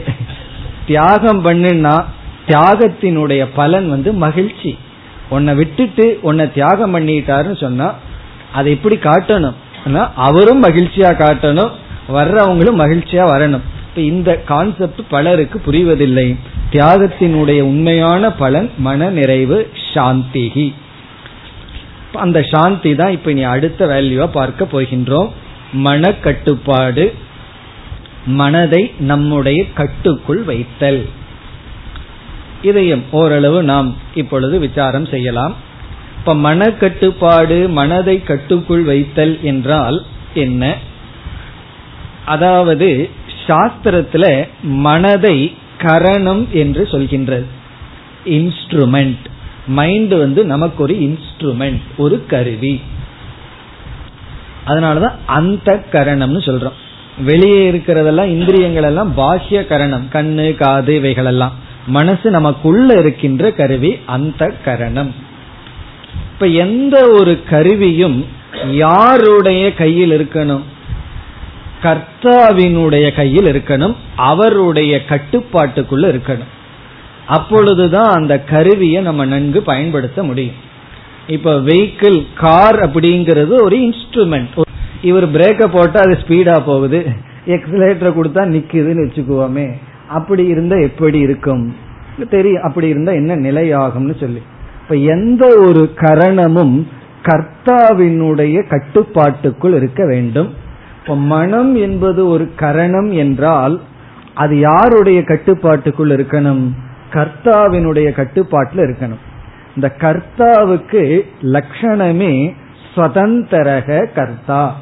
தியாகம் பண்ணுனா தியாகத்தினுடைய பலன் வந்து மகிழ்ச்சி. உன்னை விட்டுட்டு உன்னை தியாகம் பண்ணிட்டாருன்னு சொன்னா அதை எப்படி காட்டணும்? அவரும் மகிழ்ச்சியா காட்டணும் வர்றவங்களும் மகிழ்ச்சியா வரணும். இப்ப இந்த கான்செப்ட் பலருக்கு புரிவதில்லை. தியாகத்தினுடைய உண்மையான பலன் மன நிறைவு சாந்திகி அந்த சாந்தி தான் இப்ப நீ அடுத்த வேல்யூவா பார்க்க போகின்றோம். மன கட்டுப்பாடு மனதை நம்முடைய கட்டுக்குள் வைத்தல். இதையும் ஓரளவு நாம் இப்பொழுது விசாரம் செய்யலாம். இப்ப மன கட்டுப்பாடு மனதை கட்டுக்குள் வைத்தல் என்றால் என்ன? அதாவது சாஸ்திரத்துல மனதை கரணம் என்று சொல்கின்றது. இன்ஸ்ட்ருமெண்ட் மைண்ட் வந்து நமக்கு ஒரு இன்ஸ்ட்ருமெண்ட் ஒரு கருவி. அதனாலதான் அந்த கரணம்னு சொல்றோம். வெளியே இருக்கிறதெல்லாம் இந்திரியங்கள் எல்லாம் பாஹ்ய கரணம். கண்ணு காது இவைகளெல்லாம். மனசு நமக்குள்ள இருக்கின்ற கருவி அந்த கரணம். இப்ப எந்த ஒரு கருவியும் யாருடைய கையில் இருக்கணும்? கர்த்தாவினுடைய கையில் இருக்கணும் அவருடைய கட்டுப்பாட்டுக்குள்ள இருக்கணும். அப்பொழுதுதான் அந்த கருவியை நம்ம நன்கு பயன்படுத்த முடியும். இப்ப வெஹிக்கிள் கார் அப்படிங்கிறது ஒரு இன்ஸ்ட்ருமெண்ட் இவர் பிரேக்க போட்டா அது ஸ்பீடா போகுது. எக்ஸலேட்டரை கொடுத்தா நிக்குதுன்னு வச்சுக்குவோமே. அப்படி இருந்தா எப்படி இருக்கும்? தெரியும் அப்படி இருந்தா என்ன நிலையாகும்னு சொல்லி. இப்ப எந்த ஒரு கரணமும் கர்த்தாவினுடைய கட்டுப்பாட்டுக்குள் இருக்க வேண்டும். இப்ப மனம் என்பது ஒரு கரணம் என்றால் அது யாருடைய கட்டுப்பாட்டுக்குள் இருக்கணும்? கர்த்தாவினுடைய கட்டுப்பாட்டில் இருக்கணும். இந்த கர்த்தாவுக்கு லட்சணமே சுதந்திரக கர்த்தா.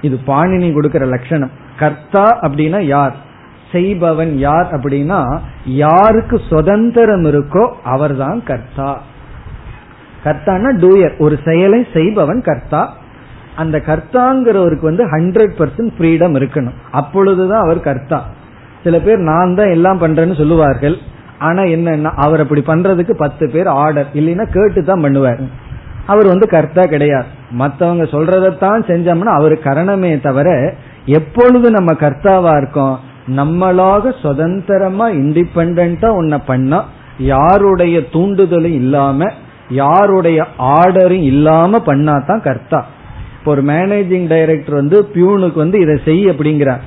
இது பாணினி கொடுக்கிற லட்சணம். கர்த்தா அப்படின்னா யார்? செய்பவன் யார் அப்படின்னா யாருக்கு சுதந்திரம் இருக்கோ அவர்தான் கர்த்தா. கர்த்தானா டூயர் ஒரு செயலை செய்பவன் கர்த்தா. அந்த கர்த்தாங்கிறவருக்கு வந்து ஹண்ட்ரட் பர்சன்ட் ஃப்ரீடம் இருக்கணும். அப்பொழுதுதான் அவர் கர்த்தா. சில பேர் நான் தான் எல்லாம் பண்றேன்னு சொல்லுவார்கள். ஆனா என்னன்னா அவர் அப்படி பண்றதுக்கு பத்து பேர் ஆர்டர் இல்லைன்னா கேட்டு தான் பண்ணுவார். அவர் வந்து கர்த்தா கிடையாது. மற்றவங்க சொல்றதைத்தான் செஞ்சோம்னா அவர் கரணமே தவிர எப்பொழுது நம்ம கர்த்தாவா இருக்கோம் நம்மளாக சுதந்திரமா இண்டிபெண்டா உன்னை பண்ணா யாருடைய தூண்டுதலும் இல்லாம யாருடைய ஆர்டரும் இல்லாம பண்ணாதான் கர்த்தா. இப்போ ஒரு மேனேஜிங் டைரக்டர் வந்து பியூனுக்கு வந்து இதை செய் அப்படிங்கிறார்.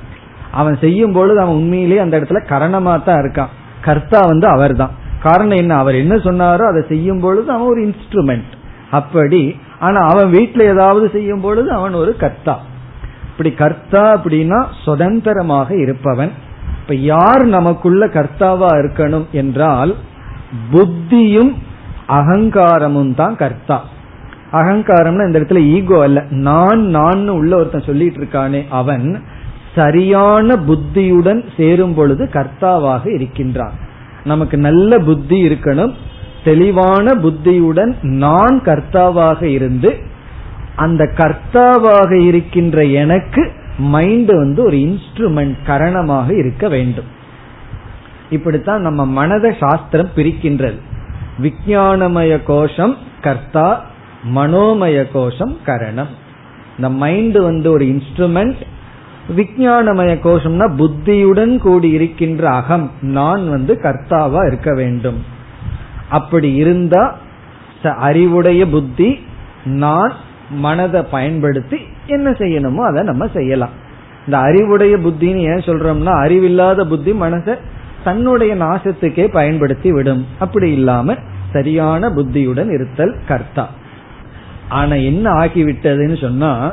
அவன் செய்யும் பொழுது அவன் உண்மையிலேயே அந்த இடத்துல கரணமா தான் இருக்கான். கர்த்தா வந்து அவர் தான் காரணம் என்ன? அவர் என்ன சொன்னாரோ அதை செய்யும் பொழுது அவன் ஒரு இன்ஸ்ட்ருமெண்ட் அப்படி. ஆனா அவன் வீட்டுல ஏதாவது செய்யும் பொழுது அவன் ஒரு கர்த்தா. இப்படி கர்த்தா அப்படின்னா சுதந்திரமாக இருப்பவன். இப்ப யார் நமக்குள்ள கர்த்தாவா இருக்கணும் என்றால் புத்தியும் அகங்காரமும் தான் கர்த்தா. அகங்காரம்னா இந்த இடத்துல ஈகோ அல்ல. நான் நான் உள்ள ஒருத்தன் சொல்லிட்டு இருக்கானே அவன் சரியான புத்தியுடன் சேரும் பொழுது கர்த்தாவாக இருக்கின்றான். நமக்கு நல்ல புத்தி இருக்கணும். தெளிவான புத்தியுடன் நான் கர்த்தாவாக இருந்து அந்த கர்த்தாவாக இருக்கின்ற எனக்கு மைண்ட் வந்து ஒரு இன்ஸ்ட்ருமெண்ட் கரணமாக இருக்க வேண்டும். இப்படித்தான் நம்ம மனத சாஸ்திரம் பிரிக்கின்றது. விஜயானமய கோஷம் கர்த்தா மனோமய கோஷம் கரணம். இந்த மைண்ட் வந்து ஒரு இன்ஸ்ட்ருமெண்ட் விஜயானமய கோஷம்னா புத்தியுடன் கூடி இருக்கின்ற அகம். நான் வந்து கர்த்தாவா இருக்க வேண்டும். அப்படி இருந்தா அறிவுடைய புத்தி நான் மனதை பயன்படுத்தி என்ன செய்யணுமோ அதை நம்ம செய்யலாம். இந்த அறிவுடைய புத்தின்னு ஏன் சொல்றோம்னா அறிவில்லாத புத்தி மனதை தன்னுடைய நாசத்துக்கே பயன்படுத்தி விடும். அப்படி இல்லாம சரியான புத்தியுடன் இருத்தல் கர்த்தா. ஆனா என்ன ஆகிவிட்டதுன்னு சொன்னா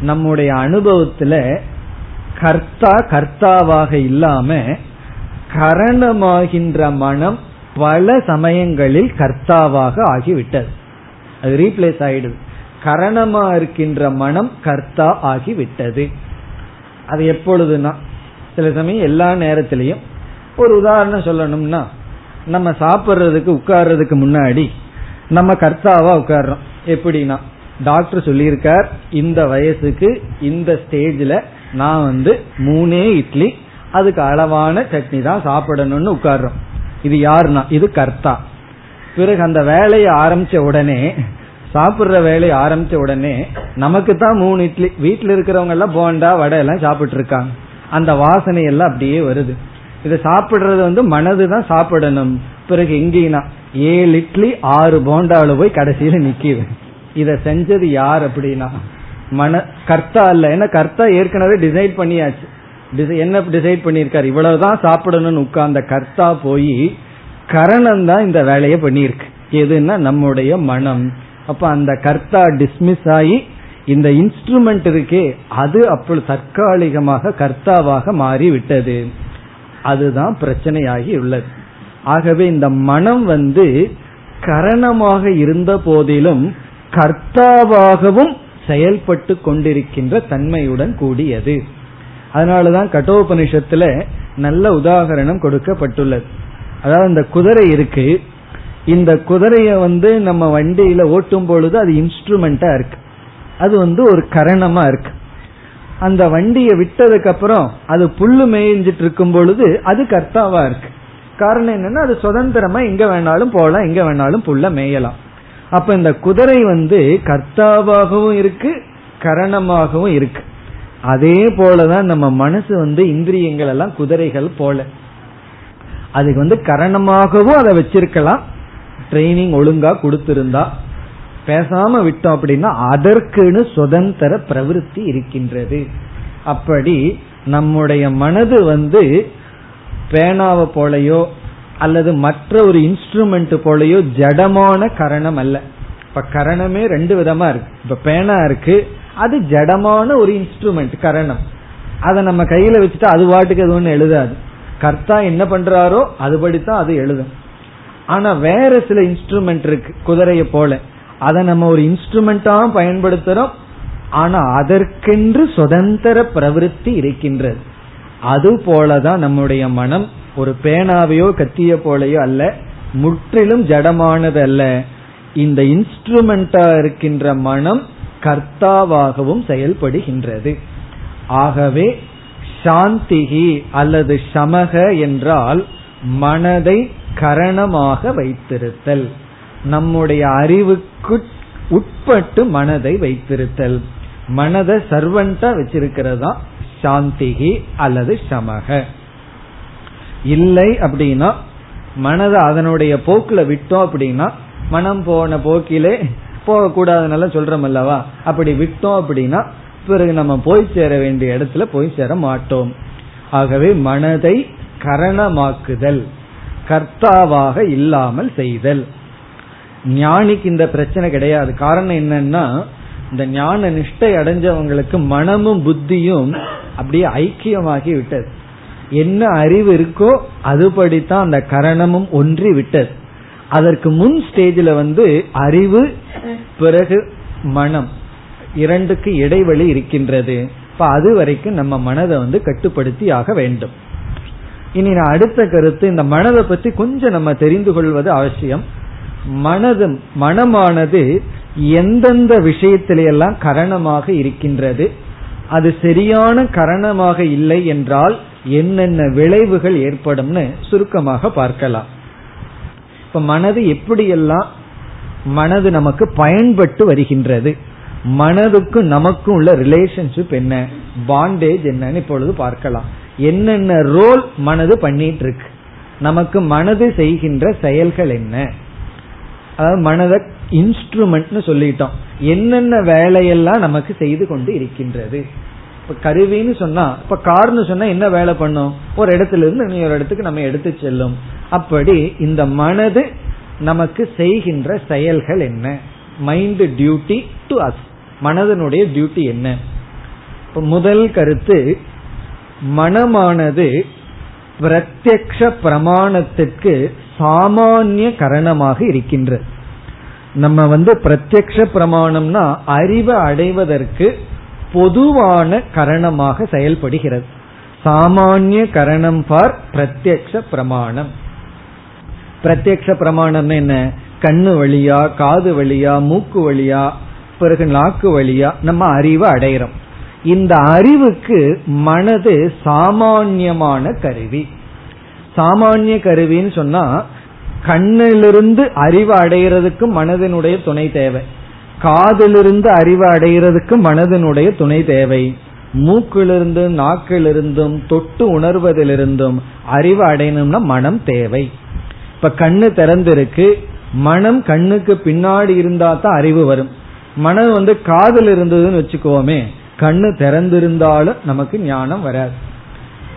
நம்முடைய அனுபவத்துல கர்த்தா கர்த்தாவாக இல்லாம கரணமாகின்ற மனம் பல சமயங்களில் கர்த்தாவாக ஆகிவிட்டது. அது ரீப்ளேஸ் ஆயிடுது. கரணமா இருக்கின்ற மனம் கர்த்தா ஆகி விட்டது அது எப்பொழுதுனா சில சமயம் எல்லா நேரத்திலையும் ஒரு உதாரணம் சொல்லணும்னா நம்ம சாப்பிட்றதுக்கு உட்கார்றதுக்கு முன்னாடி நம்ம கர்த்தாவா உட்கார்றோம். எப்படின்னா டாக்டர் சொல்லியிருக்கார் இந்த வயசுக்கு இந்த ஸ்டேஜில் நான் வந்து மூணே இட்லி அதுக்கு அளவான சட்னி தான் சாப்பிடணும்னு உட்கார்றோம். இது யாருன்னா? இது கர்த்தா. பிறகு அந்த வேலையை ஆரம்பிச்ச உடனே சாப்பிடுற வேலையை ஆரம்பிச்ச உடனே நமக்கு தான் மூணு இட்லி. வீட்டில் இருக்கிறவங்க எல்லாம் போண்டா வடை எல்லாம் சாப்பிட்டு இருக்காங்க. அந்த வாசனை எல்லாம் அப்படியே வருது. இதை சாப்பிடுறது வந்து மனது தான் சாப்பிடணும். பிறகு எங்கேனா ஏழு இட்லி ஆறு போண்டாவில் போய் கடைசியில நிக்கிது. இதை செஞ்சது யார் அப்படின்னா மன கர்த்தா இல்ல ஏன்னா கர்த்தா ஏற்கனவே டிசைட் பண்ணியாச்சு. என்ன டிசைட் பண்ணியிருக்காரு? இவ்வளவுதான் சாப்பிடணும்னு உட்கார்ந்த கர்த்தா போய் கரணம் தான் இந்த வேலையை பண்ணியிருக்கு. எதுன்னா நம்முடைய மனம். அப்ப அந்த கர்த்தா டிஸ்மிஸ் ஆகி இந்த இன்ஸ்ட்ருமெண்ட் இருக்கே அது அப்பொழுது தற்காலிகமாக கர்த்தாவாக மாறி விட்டது அதுதான் பிரச்சனையாகி உள்ளது. ஆகவே இந்த மனம் வந்து கரணமாக இருந்த போதிலும் கர்த்தாவாகவும் செயல்பட்டு கொண்டிருக்கின்ற தன்மையுடன் கூடியது. அதனாலதான் கட்டோபனிஷத்துல நல்ல உதாகரணம் கொடுக்கப்பட்டுள்ளது. அதாவது இந்த குதிரை இருக்கு இந்த குதிரைய வந்து நம்ம வண்டியில ஓட்டும் பொழுது அது இன்ஸ்ட்ருமெண்டா இருக்கு. அது வந்து ஒரு கரணமா இருக்கு. அந்த வண்டியை விட்டதுக்கு அப்புறம் அது புல்லு மேய்ஞ்சிட்டு இருக்கும் பொழுது அது கர்த்தாவா இருக்கு. காரணம் என்னன்னா அது சுதந்திரமா எங்க வேணாலும் போகலாம் எங்க வேணாலும் புல்ல மேயலாம். அப்ப இந்த குதிரை வந்து கர்த்தாவாகவும் இருக்கு கரணமாகவும் இருக்கு. அதே போலதான் நம்ம மனசு வந்து இந்திரியங்கள் எல்லாம் குதிரைகள் போல. அதுக்கு வந்து கரணமாகவும் அதை வச்சிருக்கலாம் ட்ரைனிங் ஒழுங்கா கொடுத்திருந்தா பேசாம விட்டோம் அப்படின்னா அதற்குன்னு சுதந்திர பிரவருத்தி இருக்கின்றது. அப்படி நம்முடைய மனது வந்து பேனாவை போலையோ அல்லது மற்ற ஒரு இன்ஸ்ட்ருமெண்ட் போலையோ ஜடமான கரணம் அல்ல. இப்ப கரணமே ரெண்டு விதமா இருக்கு. இப்ப பேனா இருக்கு அது ஜடமான ஒரு இன்ஸ்ட்ருமெண்ட் கரணம். அதை நம்ம கையில வச்சுட்டு அது வாட்டுக்கு அது ஒண்ணு எழுதாது. கர்த்தா என்ன பண்றாரோ அதுபடித்தான் அது எழுதும். ஆனா வேற சில இன்ஸ்ட்ருமெண்ட் இருக்கு குதிரைய போல. அதை நம்ம ஒரு இன்ஸ்ட்ருமெண்டா பயன்படுத்துறோம். ஆனா அதற்கென்று சுதந்திர பிரவருத்தி இருக்கின்றது. அது போலதான் நம்முடைய மனம் ஒரு பேனாவையோ கத்திய போலையோ அல்ல முற்றிலும் ஜடமானது அல்ல. இந்த இன்ஸ்ட்ருமெண்டா இருக்கின்ற மனம் கர்த்தாவாகவும் செயல்படுகின்றது. ஆகவே சாந்திகி அல்லது சமக என்றால் மனதை கரணமாக வைத்திருத்தல். நம்முடைய அறிவுக்கு உட்பட்டு மனதை வைத்திருத்தல். மனதை சர்வன்டா வச்சிருக்கிறதா? சாந்திகி அல்லது சமக. இல்லை அப்படின்னா மனதை அதனுடைய போக்குல விட்டோம் அப்படின்னா மனம் போன போக்கிலே போகக்கூடாதுனால சொல்றோம் அல்லவா அப்படி விட்டோம் அப்படின்னா பிறகு நம்ம போய் சேர வேண்டிய இடத்துல போய் சேர மாட்டோம். ஆகவே மனதை கரணமாக்குதல். கர்த்தாவாக இல்லாமல் செய்தல். ஞானிக்கு இந்த பிரச்சனை கிடையாது. காரணம் என்னன்னா இந்த ஞான நிஷ்டை அடைஞ்சவங்களுக்கு மனமும் புத்தியும் அப்படியே ஐக்கியமாகி விட்டது. என்ன அறிவு இருக்கோ அதுபடித்தான் அந்த கரணமும் ஒன்றி விட்டது. அதற்கு முன் ஸ்டேஜில் வந்து அறிவு பிறகு மனம். இரண்டுக்கு இடைவெளி இருக்கின்றது. இப்ப அது வரைக்கும் நம்ம மனதை வந்து கட்டுப்படுத்தி ஆக வேண்டும். இனி நான் அடுத்த கருத்து இந்த மனதை பற்றி கொஞ்சம் நம்ம தெரிந்து கொள்வது அவசியம். மனது மனமானது எந்தெந்த விஷயத்திலெல்லாம் கரணமாக இருக்கின்றது அது சரியான கரணமாக இல்லை என்றால் என்னென்ன விளைவுகள் ஏற்படும்னு சுருக்கமாக பார்க்கலாம். இப்ப மனது எப்படியெல்லாம் மனது நமக்கு பயன்பட்டு வருகின்றது மனதுக்கு நமக்கும் உள்ள ரிலேஷன்ஷிப் என்ன பாண்டேஜ் என்னன்னு இப்பொழுது பார்க்கலாம். என்னென்ன ரோல் மனது பண்ணிட்டு இருக்கு நமக்கு மனது செய்கின்ற செயல்கள் என்ன? அதாவது மனதை இன்ஸ்ட்ருமெண்ட்னு சொல்லிட்டோம். என்னென்ன வேலையெல்லாம் நமக்கு செய்து கொண்டு இருக்கின்றது? இப்ப கருவின்னு சொன்னா இப்ப கார்னு சொன்னா என்ன வேலை பண்ணும்? ஒரு இடத்துல இருந்து இன்னொரு இடத்துக்கு நம்ம எடுத்து செல்லும். அப்படி இந்த மனது நமக்கு செய்கின்ற செயல்கள் என்ன? மைண்ட் டியூட்டி டு அஸ் மனதனுடைய டியூட்டி என்ன? முதல் கருத்து மனமானது பிரத்யக்ஷ பிரமாணத்திற்கு சாமானிய கரணமாக இருக்கின்றது. நம்ம வந்து பிரத்யக்ஷ பிரமாணம்னா அறிவை அடைவதற்கு பொதுவான கரணமாக செயல்படுகிறது. சாமானிய கரணம் ஃபார் பிரத்யக்ஷ பிரமாணம். பிரத்யக்ஷ பிரமாணம் என்ன? கண்ணு வழியா காது வழியா மூக்கு வழியா பிறகு நாக்கு வழியா நம்ம அறிவை அடைகிறோம் இந்த அறிவுக்கு மனது சாமான்யமான கருவி. சாமானிய கருவின்னு சொன்னா கண்ணிலிருந்து அறிவு அடைகிறதுக்கு மனதினுடைய துணை தேவை. காதிலிருந்து அறிவு அடைகிறதுக்கு மனதினுடைய துணை தேவை. மூக்கிலிருந்து நாக்கிலிருந்தும் தொட்டு உணர்வதிலிருந்தும் அறிவு அடையணும்னா மனம் தேவை. இப்ப கண்ணு திறந்திருக்கு மனம் கண்ணுக்கு பின்னாடி இருந்தா தான் அறிவு வரும். மனம் வந்து காதல் இருந்ததுன்னு வச்சுக்கோமே கண்ணு திறந்திருந்தாலும் நமக்கு ஞானம் வராது.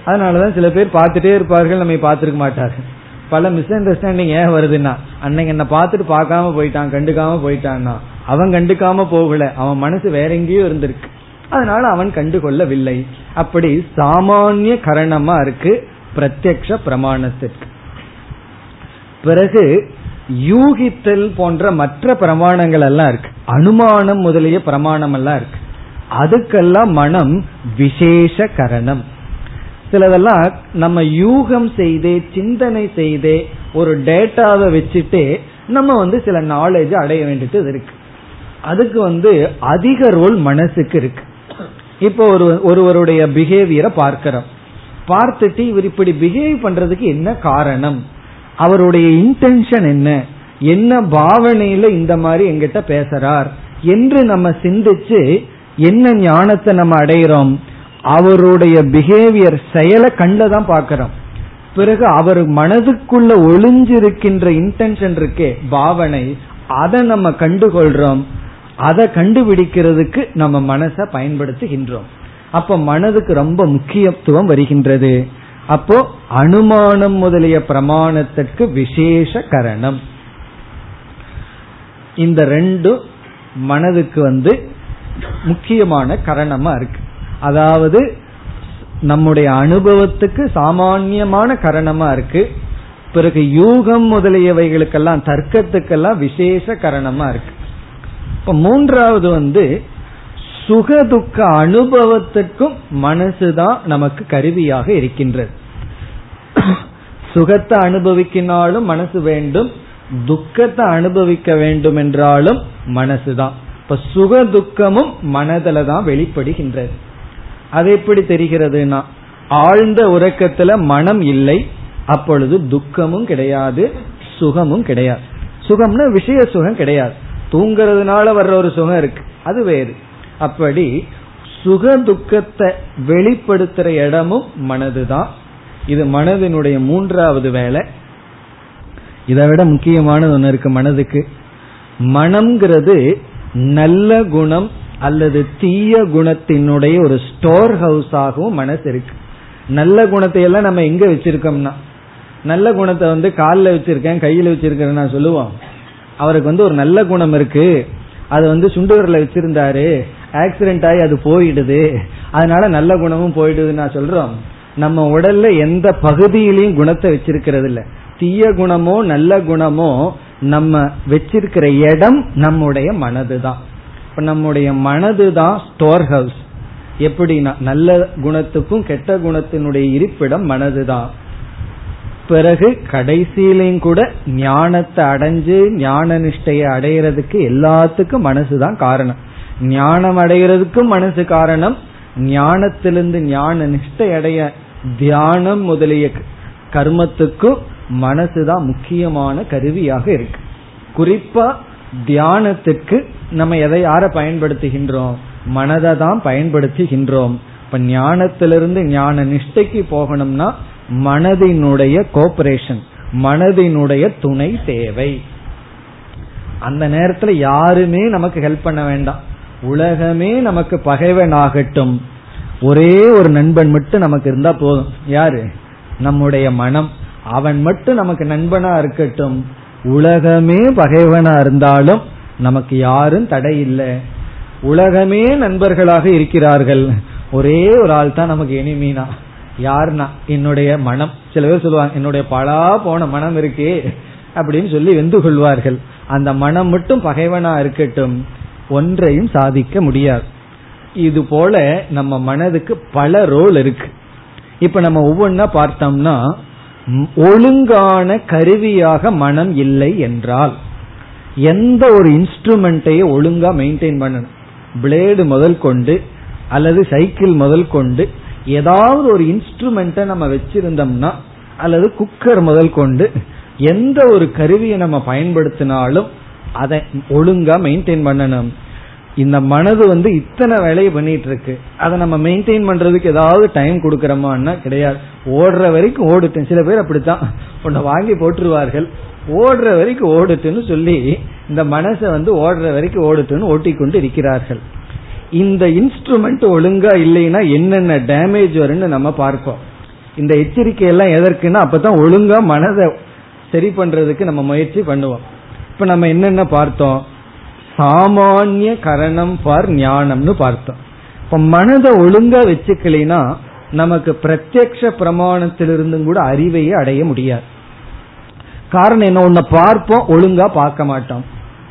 அதனாலதான் சில பேர் பார்த்துட்டே இருப்பார்கள் நம்ம பார்த்துருக்க மாட்டார்கள். பல மிஸ் அண்டர்ஸ்டாண்டிங் ஏன் வருதுன்னா அன்னைக்கு என்ன பார்த்துட்டு பார்க்காம போயிட்டான் கண்டுக்காம போயிட்டான்னா அவன் கண்டுக்காம போகல அவன் மனசு வேற எங்கேயோ இருந்திருக்கு. அதனால அவன் கண்டுகொள்ளவில்லை. அப்படி சாமானிய கரணமா இருக்கு பிரத்யக்ஷ பிரமாணத்திற்கு. பிறகு யூகித்தல் போன்ற மற்ற பிரமாணங்கள் எல்லாம் இருக்கு. அனுமானம் முதலிய பிரமாணம் எல்லாம் இருக்கு. அதுக்கெல்லாம் மனம் விசேஷ கரணம் சிலதெல்லாம் நம்ம யூகம் செய்து சிந்தனை செய்து ஒரு டேட்டாவை வச்சுட்டே நம்ம வந்து சில நாலேஜ் அடைய வேண்டியது இருக்கு. அதுக்கு வந்து அதிக ரோல் மனசுக்கு இருக்கு. இப்போ ஒரு ஒருவருடைய பிஹேவியரை பார்க்கிறோம். பார்த்துட்டு இவர் இப்படி பிஹேவ் பண்றதுக்கு என்ன காரணம்? அவருடைய இன்டென்ஷன் என்ன? என்ன பாவனையில இந்த மாதிரி எங்கிட்ட பேசுறார்? என்று நம்ம சிந்திச்சு என்ன ஞானத்தை நம்ம அடைகிறோம் அவருடைய பிஹேவியர் செயலை கண்ணில் தான் பார்க்கிறோம். பிறகு அவர் மனதுக்குள்ள ஒளிஞ்சிருக்கின்ற இன்டென்ஷன் இருக்கே பாவனை அதை நம்ம கண்டுகொள்றோம். அதை கண்டுபிடிக்கிறதுக்கு நம்ம மனசை பயன்படுத்துகின்றோம். அப்ப மனதுக்கு ரொம்ப முக்கியத்துவம் வருகின்றது. அப்போ அனுமானம் முதலிய பிரமாணத்திற்கு விசேஷ கரணம். இந்த ரெண்டு மனதுக்கு வந்து முக்கியமான கரணமா இருக்கு. அதாவது நம்முடைய அனுபவத்துக்கு சாமான்யமான கரணமா இருக்கு. பிறகு யூகம் முதலியவைகளுக்கெல்லாம் தர்க்கத்துக்கெல்லாம் விசேஷ கரணமா இருக்கு. இப்ப மூன்றாவது வந்து சுகதுக்க அனுபவத்துக்கும் மனசுதான் நமக்கு கருவியாக இருக்கின்றது. சுகத்தை அனுபவிக்கினாலும் மனசு வேண்டும் துக்கத்தை அனுபவிக்க வேண்டும் என்றாலும் மனசுதான் இப்ப சுக துக்கமும் மனதில தான் வெளிப்படுகின்றது. அது எப்படி தெரிகிறதுனா ஆழ்ந்த உறக்கத்துல மனம் இல்லை அப்பொழுது துக்கமும் கிடையாது சுகமும் கிடையாது. சுகம்னா விஷய சுகம் கிடையாது. தூங்குறதுனால வர்ற ஒரு சுகம் இருக்கு அது வேறு. அப்படி சுக துக்கத்தை வெளிப்படுத்துற இடமும் மனதுதான். இது மனதினுடைய மூன்றாவது வேலை. இதை விட முக்கியமானது ஒன்று இருக்கு மனதுக்கு. மனம்ங்கிறது நல்ல குணம் அல்லது தீய குணத்தினுடைய ஒரு ஸ்டோர் ஹவுஸாகவும் மனசு இருக்கு. நல்ல குணத்தை எல்லாம் நம்ம எங்க வச்சிருக்கோம்னா நல்ல குணத்தை வந்து காலில் வச்சிருக்கேன் கையில் வச்சிருக்கேன் நான் சொல்லுவோம். அவருக்கு வந்து ஒரு நல்ல குணம் இருக்கு. அது வந்து சுண்டுவரில் வச்சிருந்தாரு. ஆக்சிடென்ட் ஆகி அது போயிடுது. அதனால நல்ல குணமும் போயிடுதுன்னு நான் சொல்றோம். நம்ம உடல்ல எந்த பகுதியிலையும் குணத்தை வச்சிருக்கிறது இல்ல தீய குணமோ நல்ல குணமோ நம்ம வச்சிருக்கிற இடம் நம்முடைய மனது தான் இப்ப நம்முடைய மனது தான் ஸ்டோர் ஹவுஸ் எப்படின்னா நல்ல குணத்துக்கும் கெட்ட குணத்தினுடைய இருப்பிடம் மனது தான் பிறகு கடைசியிலையும் கூட ஞானத்தை அடைஞ்சு ஞான நிஷ்டையை அடையிறதுக்கு எல்லாத்துக்கும் மனசுதான் காரணம். ஞானம் அடைகிறதுக்கும் மனசு காரணம் ஞானத்திலிருந்து ஞான நிஷ்டை அடைய தியானம் முதலிய கர்மத்துக்கும் மனசுதான் முக்கியமான கருவியாக இருக்கு. குறிப்பா தியானத்துக்கு நம்ம எதை யார பயன்படுத்துகின்றோம்? மனதை தான் பயன்படுத்துகின்றோம். இப்ப ஞானத்திலிருந்து ஞான நிஷ்டைக்கு போகணும்னா மனதினுடைய கோபரேஷன் மனதினுடைய துணை தேவை. அந்த நேரத்துல யாருமே நமக்கு ஹெல்ப் பண்ண வேண்டாம். உலகமே நமக்கு பகைவன் ஆகட்டும் ஒரே ஒரு நண்பன் மட்டும் நமக்கு இருந்தா போதும். யாரு? நம்முடைய மனம். அவன் மட்டும் நமக்கு நண்பனா இருக்கட்டும். உலகமே பகைவனா இருந்தாலும் நமக்கு யாரும் தடை இல்லை. உலகமே நண்பர்களாக இருக்கிறார்கள். ஒரே ஒரு ஆள் தான் நமக்கு எனிமீனா யாருன்னா என்னுடைய மனம். சில பேர் சொல்லுவாங்க என்னுடைய பலா போன மனம் இருக்கே அப்படின்னு சொல்லி வெந்து கொள்வார்கள். அந்த மனம் மட்டும் பகைவனா இருக்கட்டும். ஒன்றையும் சாதிக்க முடியாது. இது போல நம்ம மனதுக்கு பல ரோல் இருக்கு. இப்ப நம்ம ஒவ்வொன்னா பார்த்தோம்னா ஒழுங்கான கருவியாக மனம் இல்லை என்றால் எந்த ஒரு இன்ஸ்ட்ருமெண்ட்டையும் ஒழுங்கா மெயின்டைன் பண்ணணும்? பிளேடு முதல் கொண்டு அல்லது சைக்கிள் முதல் கொண்டு ஏதாவது ஒரு இன்ஸ்ட்ருமெண்ட்டை நம்ம வச்சிருந்தோம்னா அல்லது குக்கர் முதல் கொண்டு எந்த ஒரு கருவியை நம்ம பயன்படுத்தினாலும் அதை ஒழுங்கா மெயின்டைன் பண்ணணும். இந்த மனது வந்து இத்தனை வேலையை பண்ணிட்டு இருக்கு அதை நம்ம மெயின்டைன் பண்றதுக்கு ஏதாவது டைம் கொடுக்கறோமான்னா கிடையாது. ஓடுற வரைக்கும் ஓடுட்டேன் சில பேர் அப்படித்தான். உன்னை வாங்கி போட்டுருவார்கள். ஓடுற வரைக்கும் ஓடுட்டுன்னு சொல்லி இந்த மனசை வந்து ஓடுற வரைக்கும் ஓடுட்டுன்னு ஓட்டிக்கொண்டு இருக்கிறார்கள். இந்த இன்ஸ்ட்ருமெண்ட் ஒழுங்கா இல்லைன்னா என்னென்ன டேமேஜ் வரும்னு நம்ம பார்ப்போம். இந்த எச்சரிக்கை எல்லாம் எதற்குன்னா அப்பதான் ஒழுங்கா மனதை சரி பண்றதுக்கு நம்ம முயற்சி பண்ணுவோம். இப்ப நம்ம என்னென்ன பார்த்தோம்? சாமானிய கரணம் ஃபார் ஞானம்னு பார்த்தோம். இப்ப மனதை ஒழுங்கா வச்சுக்கலைன்னா நமக்கு பிரத்யக்ஷ பிரமாணத்திலிருந்தும் கூட அறிவையே அடைய முடியாது. காரணம் என்ன? உன்னை பார்ப்போம் ஒழுங்கா பார்க்க மாட்டோம்.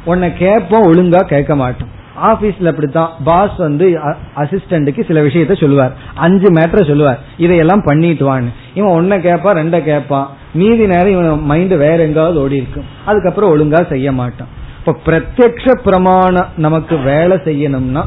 உன்னை கேட்போம் ஒழுங்கா கேட்க மாட்டோம். ஆபீஸ்ல அப்படித்தான் பாஸ் வந்து அசிஸ்டண்ட்டுக்கு சில விஷயத்த சொல்லுவார். அஞ்சு மேட்டர் சொல்லுவார். இதையெல்லாம் பண்ணிட்டு வான்னு. இவன் ஒன்ன கேட்பான் ரெண்ட கேட்பான். மீதி நேரம் இவன் மைண்ட் வேற எங்காவது ஓடி இருக்கும் அதுக்கப்புறம் ஒழுங்கா செய்ய மாட்டான். இப்ப பிரத்யக்ஷ பிரமாணம் நமக்கு வேலை செய்யணும்னா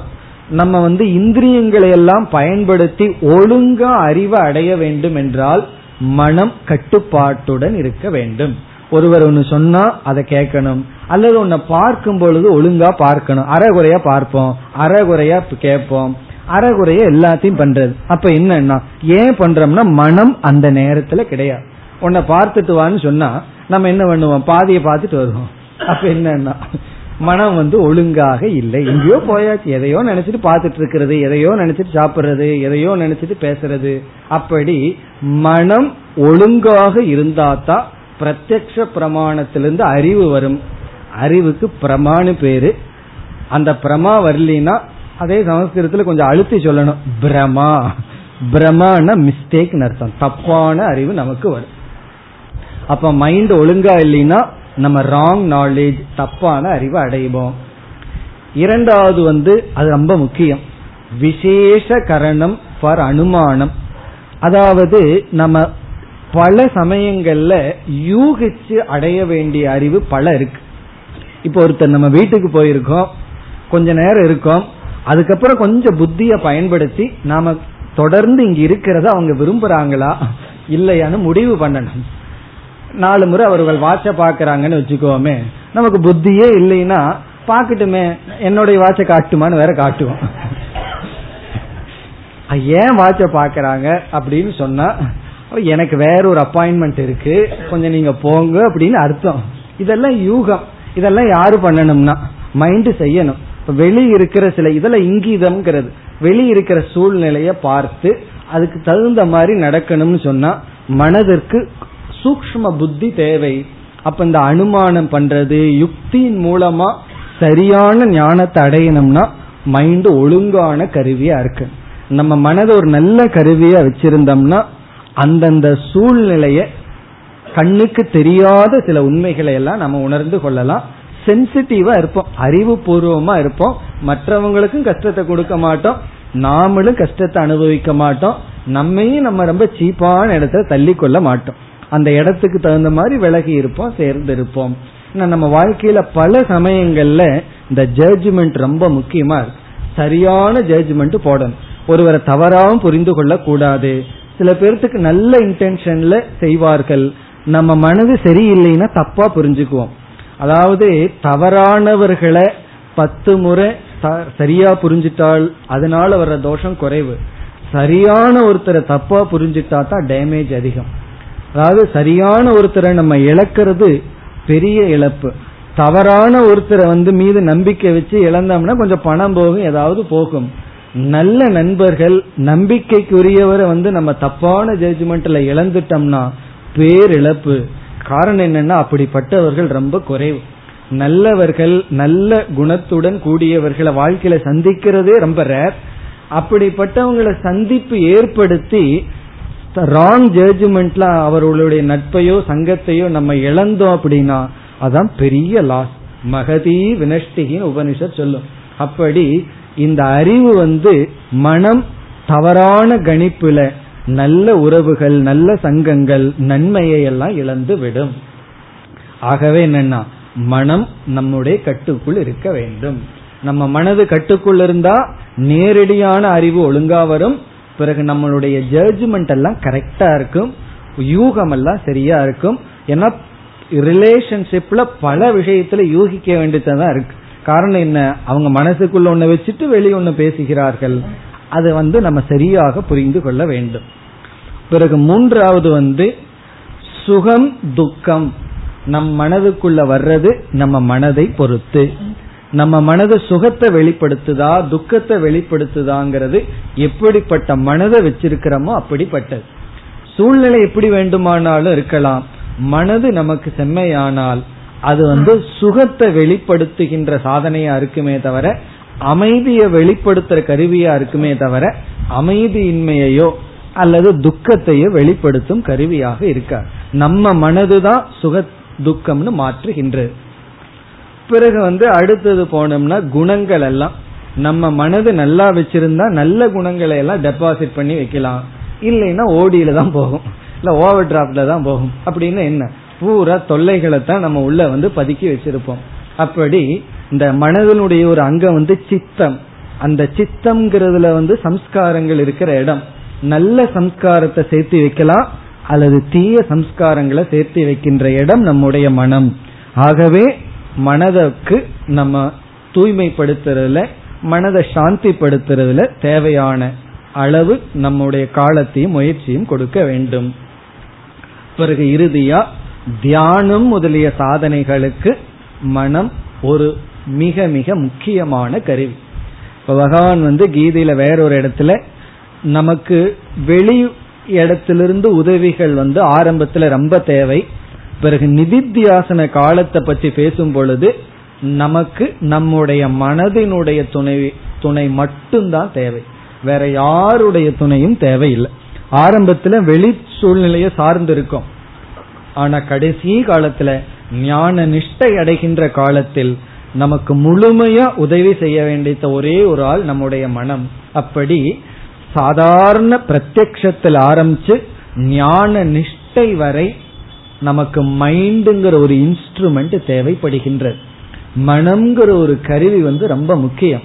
நம்ம வந்து இந்திரியங்களை எல்லாம் பயன்படுத்தி ஒழுங்கா அறிவை அடைய வேண்டும் என்றால் மனம் கட்டுப்பாட்டுடன் இருக்க வேண்டும். ஒருவர் ஒன்னு சொன்னா அதை கேட்கணும். அல்லது ஒன்ன பார்க்கும் பொழுது ஒழுங்கா பார்க்கணும். அறகுறையா பார்ப்போம். அறகுறையா கேட்போம். அறகுறைய எல்லாத்தையும் பண்றது. அப்ப என்னன்னா ஏன் பண்றோம்னா மனம் அந்த நேரத்துல கிடையாது. உன்னை பார்த்துட்டு வான்னு சொன்னா நம்ம என்ன பண்ணுவோம்? பாதியை பார்த்துட்டு வருவோம். அப்ப என்னன்னா மனம் வந்து ஒழுங்காக இல்லை. எங்கேயோ போயாச்சு. எதையோ நினைச்சிட்டு பாத்துட்டு இருக்கிறது எதையோ நினைச்சிட்டு சாப்பிடுறது எதையோ நினைச்சிட்டு பேசுறது. அப்படி மனம் ஒழுங்காக இருந்தாதான் பிரத்யக்ஷ பிரமாணத்திலிருந்து அறிவு வரும். அறிவுக்கு பிரமாணு பேரு. அந்த பிரமா வரலினா அதே சமஸ்கிருதத்துல கொஞ்சம் அழுத்தி சொல்லணும். பிரமா. பிரமான மிஸ்டேக் அர்த்தம். தப்பான அறிவு நமக்கு வரும். அப்ப மைண்ட் ஒழுங்கா இல்லைன்னா நம்ம ராங் நாலேஜ் தப்பான அறிவை அடைவோம். இரண்டாவது வந்து அது ரொம்ப முக்கியம். விசேஷ கரணம் ஃபார் அனுமானம். அதாவது நம்ம பல சமயங்கள்ல யூகிச்சு அடைய வேண்டிய அறிவு பல இருக்கு. இப்போ ஒருத்தர் நம்ம வீட்டுக்கு போயிருக்கோம் கொஞ்ச நேரம் இருக்கோம் அதுக்கப்புறம் கொஞ்சம் புத்திய பயன்படுத்தி நாம தொடர்ந்து இங்க இருக்கிறத அவங்க விரும்புறாங்களா இல்லையான்னு முடிவு பண்ணணும். நாலு முறை அவர்கள் வாட்ச பாக்குறாங்கன்னு வச்சுக்கோமே நமக்கு புத்தியே இல்லைன்னா பாக்கட்டுமே என்னுடைய வாட்ச காட்டுமான்னு வேற காட்டுவோம். ஏன் வாட்ச பாக்குறாங்க அப்படின்னு சொன்னா எனக்கு வேற ஒரு அப்பாயின்மெண்ட் இருக்கு கொஞ்சம் நீங்க போங்க அப்படின்னு அர்த்தம். இதெல்லாம் யூகம். இதெல்லாம் யாரு பண்ணணும்னா மைண்ட் செய்யணும். வெளி இருக்கிற சில இதெல்லாம் இங்கீதம்ங்கிறது. வெளி இருக்கிற சூழ்நிலைய பார்த்து அதுக்கு தகுந்த மாதிரி நடக்கணும்னு சொன்னா மனதிற்கு சூக்ம புத்தி தேவை. அப்ப இந்த அனுமானம் பண்றது யுக்தியின் மூலமா சரியான ஞானத்தை அடையணும்னா மைண்ட் ஒழுங்கான கருவியா இருக்கு. நம்ம மனதை ஒரு நல்ல கருவியா வச்சிருந்தோம்னா அந்தந்த சூழ்நிலைய கண்ணுக்கு தெரியாத சில உண்மைகளை எல்லாம் நம்ம உணர்ந்து கொள்ளலாம். சென்சிட்டிவா இருப்போம் அறிவு பூர்வமா இருப்போம். மற்றவங்களுக்கும் கஷ்டத்தை கொடுக்க மாட்டோம். நாமளும் கஷ்டத்தை அனுபவிக்க மாட்டோம். நம்மையும் நம்ம ரொம்ப சீப்பான இடத்துல தள்ளி கொள்ள மாட்டோம். அந்த இடத்துக்கு தகுந்த மாதிரி விலகி இருப்போம் சேர்ந்து இருப்போம். நம்ம வாழ்க்கையில பல சமயங்கள்ல இந்த ஜட்ஜ்மெண்ட் ரொம்ப முக்கியமா இருக்கு. சரியான ஜட்ஜ்மெண்ட் போடணும். ஒருவரை தவறாகவும் புரிந்து கொள்ள கூடாது சில பேர்த்துக்கு நல்ல இன்டென்ஷன்ல செய்வார்கள். நம்ம மனது சரியில்லைன்னா தப்பா புரிஞ்சுக்குவோம். அதாவது தவறானவர்களை பத்து முறை சரியா புரிஞ்சிட்டால் அதனால வர்ற தோஷம் குறைவு. சரியான ஒருத்தரை தப்பா புரிஞ்சிட்டா தான் டேமேஜ் அதிகம். அதாவது சரியான ஒருத்தரை நம்ம இழக்கிறது பெரிய இழப்பு. தவறான ஒருத்தரை வந்து மீது நம்பிக்கை வச்சு இழந்தோம்னா கொஞ்சம் பணம் போகும் ஏதாவது போகும். நல்ல நண்பர்கள் நம்பிக்கைக்குரியவரை வந்து நம்ம தப்பான ஜட்ஜ்மெண்ட்ல இழந்துட்டோம்னா பேரிழப்பு காரணம் என்னன்னா அப்படிப்பட்டவர்கள் ரொம்ப குறைவு. நல்லவர்கள் நல்ல குணத்துடன் கூடியவர்களை வாழ்க்கையில சந்திக்கிறதே ரொம்ப ரேர் அப்படிப்பட்டவங்களை சந்திப்பு ஏற்படுத்தி ராங் ஜட்ஜ்மெண்ட்ல அவர்களுடைய நட்பையோ சங்கத்தையோ நம்ம இழந்தோம் அப்படின்னா அதான் பெரிய லாஸ் மகதி வினஷ்டிகின்னு உபனிஷத் சொல்லும். அப்படி இந்த அறிவு வந்து மனம் தவறான கணிப்புல நல்ல உறவுகள் நல்ல சங்கங்கள் நன்மையை எல்லாம் இழந்து விடும். ஆகவே என்னன்னா மனம் நம்முடைய கட்டுக்குள் இருக்க வேண்டும். நம்ம மனது கட்டுக்குள் இருந்தா நேரடியான அறிவு ஒழுங்கா வரும் பிறகு நம்மளுடைய ஜட்ஜ்மெண்ட் எல்லாம் கரெக்டா இருக்கும். யூகம் எல்லாம் சரியா இருக்கும். ஏன்னா ரிலேஷன்ஷிப்ல பல விஷயத்துல யூகிக்க வேண்டியதான் இருக்கு. காரணம் என்ன? அவங்க மனசுக்குள்ள ஒண்ணு வச்சுட்டு வெளியே ஒண்ணு பேசுகிறார்கள். அது வந்து நம்ம சரியாக புரிந்து கொள்ள வேண்டும். பிறகு மூன்றாவது வந்து சுகம் துக்கம். நம் மனதுக்குள்ள வர்றது நம்ம மனதை பொறுத்து. நம்ம மனது சுகத்தை வெளிப்படுத்துதா துக்கத்தை வெளிப்படுத்துதாங்கிறது எப்படிப்பட்ட மனதை வச்சிருக்கிறோமோ அப்படிப்பட்டது. சூழ்நிலை எப்படி வேண்டுமானாலும் இருக்கலாம். மனது நமக்கு செம்மையானால் அது வந்து சுகத்தை வெளிப்படுத்துகின்ற சாதனையா இருக்குமே தவிர அமைதியை வெளிப்படுத்துற கருவியா இருக்குமே தவிர அமைதியின்மையையோ அல்லது துக்கத்தையோ வெளிப்படுத்தும் கருவியாக இருக்கார் நம்ம மனதுதான் சுக துக்கம்னு மாற்றுகின்றது. பிறகு வந்து அடுத்தது போனோம்னா குணங்கள் எல்லாம். நம்ம மனது நல்லா வச்சிருந்தா நல்ல குணங்களை எல்லாம் டெபாசிட் பண்ணி வைக்கலாம். இல்லைன்னா ஓடியில தான் போகும். இல்ல ஓவர் டிராப்ட்ல தான் போகும். அப்படின்னு என்ன? பூரா தொல்லைகளை தான் நம்ம உள்ள வந்து பதுக்கி வச்சிருப்போம். அப்படி இந்த மனதனுடைய ஒரு அங்கம் வந்து சித்தம். அந்த சித்தம்ங்கிறதுல வந்து சம்ஸ்காரங்கள் இருக்கிற இடம். நல்ல சம்ஸ்காரத்தை சேர்த்து வைக்கலாம் அல்லது தீய சம்ஸ்காரங்களை சேர்த்து வைக்கின்ற இடம் நம்முடைய மனம். ஆகவே மனதுக்கு நம்ம தூய்மைப்படுத்துறதுல மனதை சாந்திப்படுத்துறதுல தேவையான அளவு நம்முடைய காலத்தையும் முயற்சியும் கொடுக்க வேண்டும். பிறகு இறுதியா தியானம் முதலிய சாதனைகளுக்கு மனம் ஒரு மிக மிக முக்கியமான கருவி. இப்ப பகவான் வந்து கீதையில வேறொரு இடத்துல நமக்கு வெளி இடத்திலிருந்து உதவிகள் வந்து ஆரம்பத்துல ரொம்ப தேவை. பிறகு நிதித்தியாசன காலத்தை பற்றி பேசும் பொழுது நமக்கு நம்முடைய மனதினுடைய துணை துணை மட்டும்தான் தேவை. வேற யாருடைய துணையும் தேவையில்லை. ஆரம்பத்துல வெளி சூழ்நிலையை சார்ந்து இருக்கும் ஆனா கடைசி காலத்துல ஞான நிஷ்டை அடைகின்ற காலத்தில் நமக்கு முழுமையா உதவி செய்ய வேண்டிய ஒரே ஒரு ஆள் நம்முடைய மனம். அப்படி சாதாரண பிரத்யக்ஷத்தில் ஆரம்பிச்சு ஞான நிஷ்டை வரை நமக்கு மைண்டுங்கிற ஒரு இன்ஸ்ட்ருமெண்ட் தேவைப்படுகின்றது மனம்ங்கிற ஒரு கருவி வந்து ரொம்ப முக்கியம்.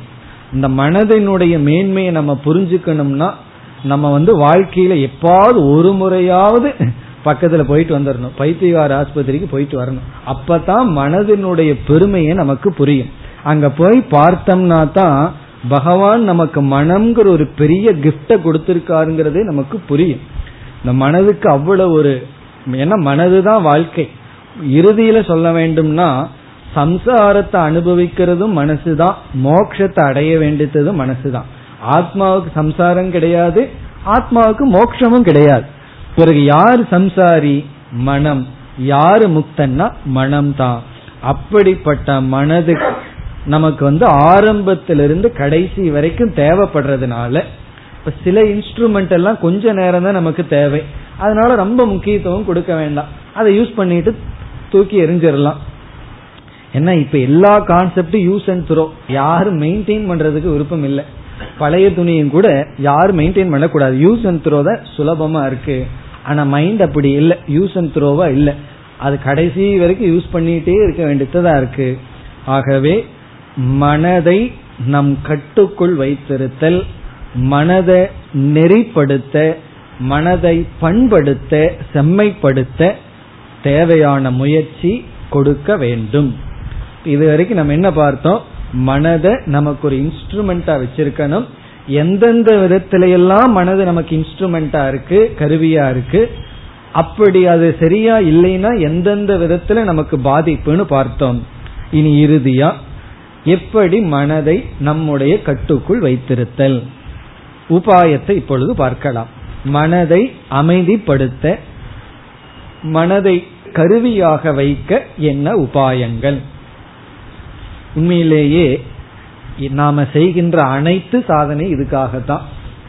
இந்த மனதினுடைய மேன்மையை நம்ம புரிஞ்சுக்கணும்னா நம்ம வந்து வாழ்க்கையில எப்பாவது ஒரு முறையாவது பக்கத்துல போயிட்டு வந்துடணும் பைத்தியகார ஆஸ்பத்திரிக்கு போயிட்டு வரணும். அப்பதான் மனதினுடைய பெருமையை நமக்கு புரியும். அங்க போய் பார்த்தோம்னா தான் பகவான் நமக்கு மனம்ங்கிற ஒரு பெரிய கிஃப்ட கொடுத்திருக்காருங்கிறதே நமக்கு புரியும். இந்த மனதுக்கு அவ்வளவு ஒரு ஏன்னா மனதுதான் வாழ்க்கை. இறுதியில சொல்ல வேண்டும்னா சம்சாரத்தை அனுபவிக்கிறதும் மனசுதான். மோட்சத்தை அடைய வேண்டியதும் மனசுதான். ஆத்மாவுக்கு சம்சாரம் கிடையாது ஆத்மாவுக்கு மோட்சமும் கிடையாது. பிறகு யார் சம்சாரி? மனம். யாரு முக்தன்னா மனம் தான் அப்படிப்பட்ட மனது நமக்கு வந்து ஆரம்பத்திலிருந்து கடைசி வரைக்கும் தேவைப்படுறதுனால இப்ப சில இன்ஸ்ட்ருமெண்ட் எல்லாம் கொஞ்ச நேரம் தான் நமக்கு தேவை. அதனால ரொம்ப முக்கியத்துவம் கொடுக்க வேண்டாம். அதை யூஸ் பண்ணிட்டு தூக்கி எரிஞ்சிடலாம் ஏன்னா இப்ப எல்லா கான்செப்டும் யூஸ் அண்ட் த்ரோ யாரும் மெயின்டைன் பண்றதுக்கு விருப்பம் இல்லை. பழைய துணியும் கூட யாரும் மெயின்டைன் பண்ணக்கூடாது. யூஸ் அண்ட் த்ரோ தான் சுலபமா இருக்கு. ஆனா மைண்ட் அப்படி இல்லை. யூஸ் அண்ட் த்ரோவா இல்லை. அது கடைசி வரைக்கும் யூஸ் பண்ணிட்டே இருக்க வேண்டியதா இருக்கு. ஆகவே மனதை நம் கட்டுக்குள் வைத்திருத்தல் மனதை நெறிப்படுத்த மனதை பண்படுத்த செம்மைப்படுத்த தேவையான முயற்சி கொடுக்க வேண்டும். இது வரைக்கும் நம்ம என்ன பார்த்தோம்? மனதை நமக்கு ஒரு இன்ஸ்ட்ருமெண்டா வச்சிருக்கணும். எந்தெந்த விதத்திலையெல்லாம் மனது நமக்கு இன்ஸ்ட்ருமெண்டா இருக்கு கருவியா இருக்கு அப்படி அது சரியா இல்லைன்னா எந்தெந்த விதத்துல நமக்கு பாதிப்புன்னு பார்த்தோம். இனி இறுதியா எப்படி மனதை நம்முடைய கட்டுக்குள் வைத்திருத்தல்? உபாயத்தை இப்பொழுது பார்க்கலாம். மனதை அமைதிப்படுத்த மனதை கருவியாக வைக்க என்ன உபாயங்கள்? உண்மையிலேயே நாம செய்கின்ற அனைத்து சாதனை இதுக்காகத்தான்.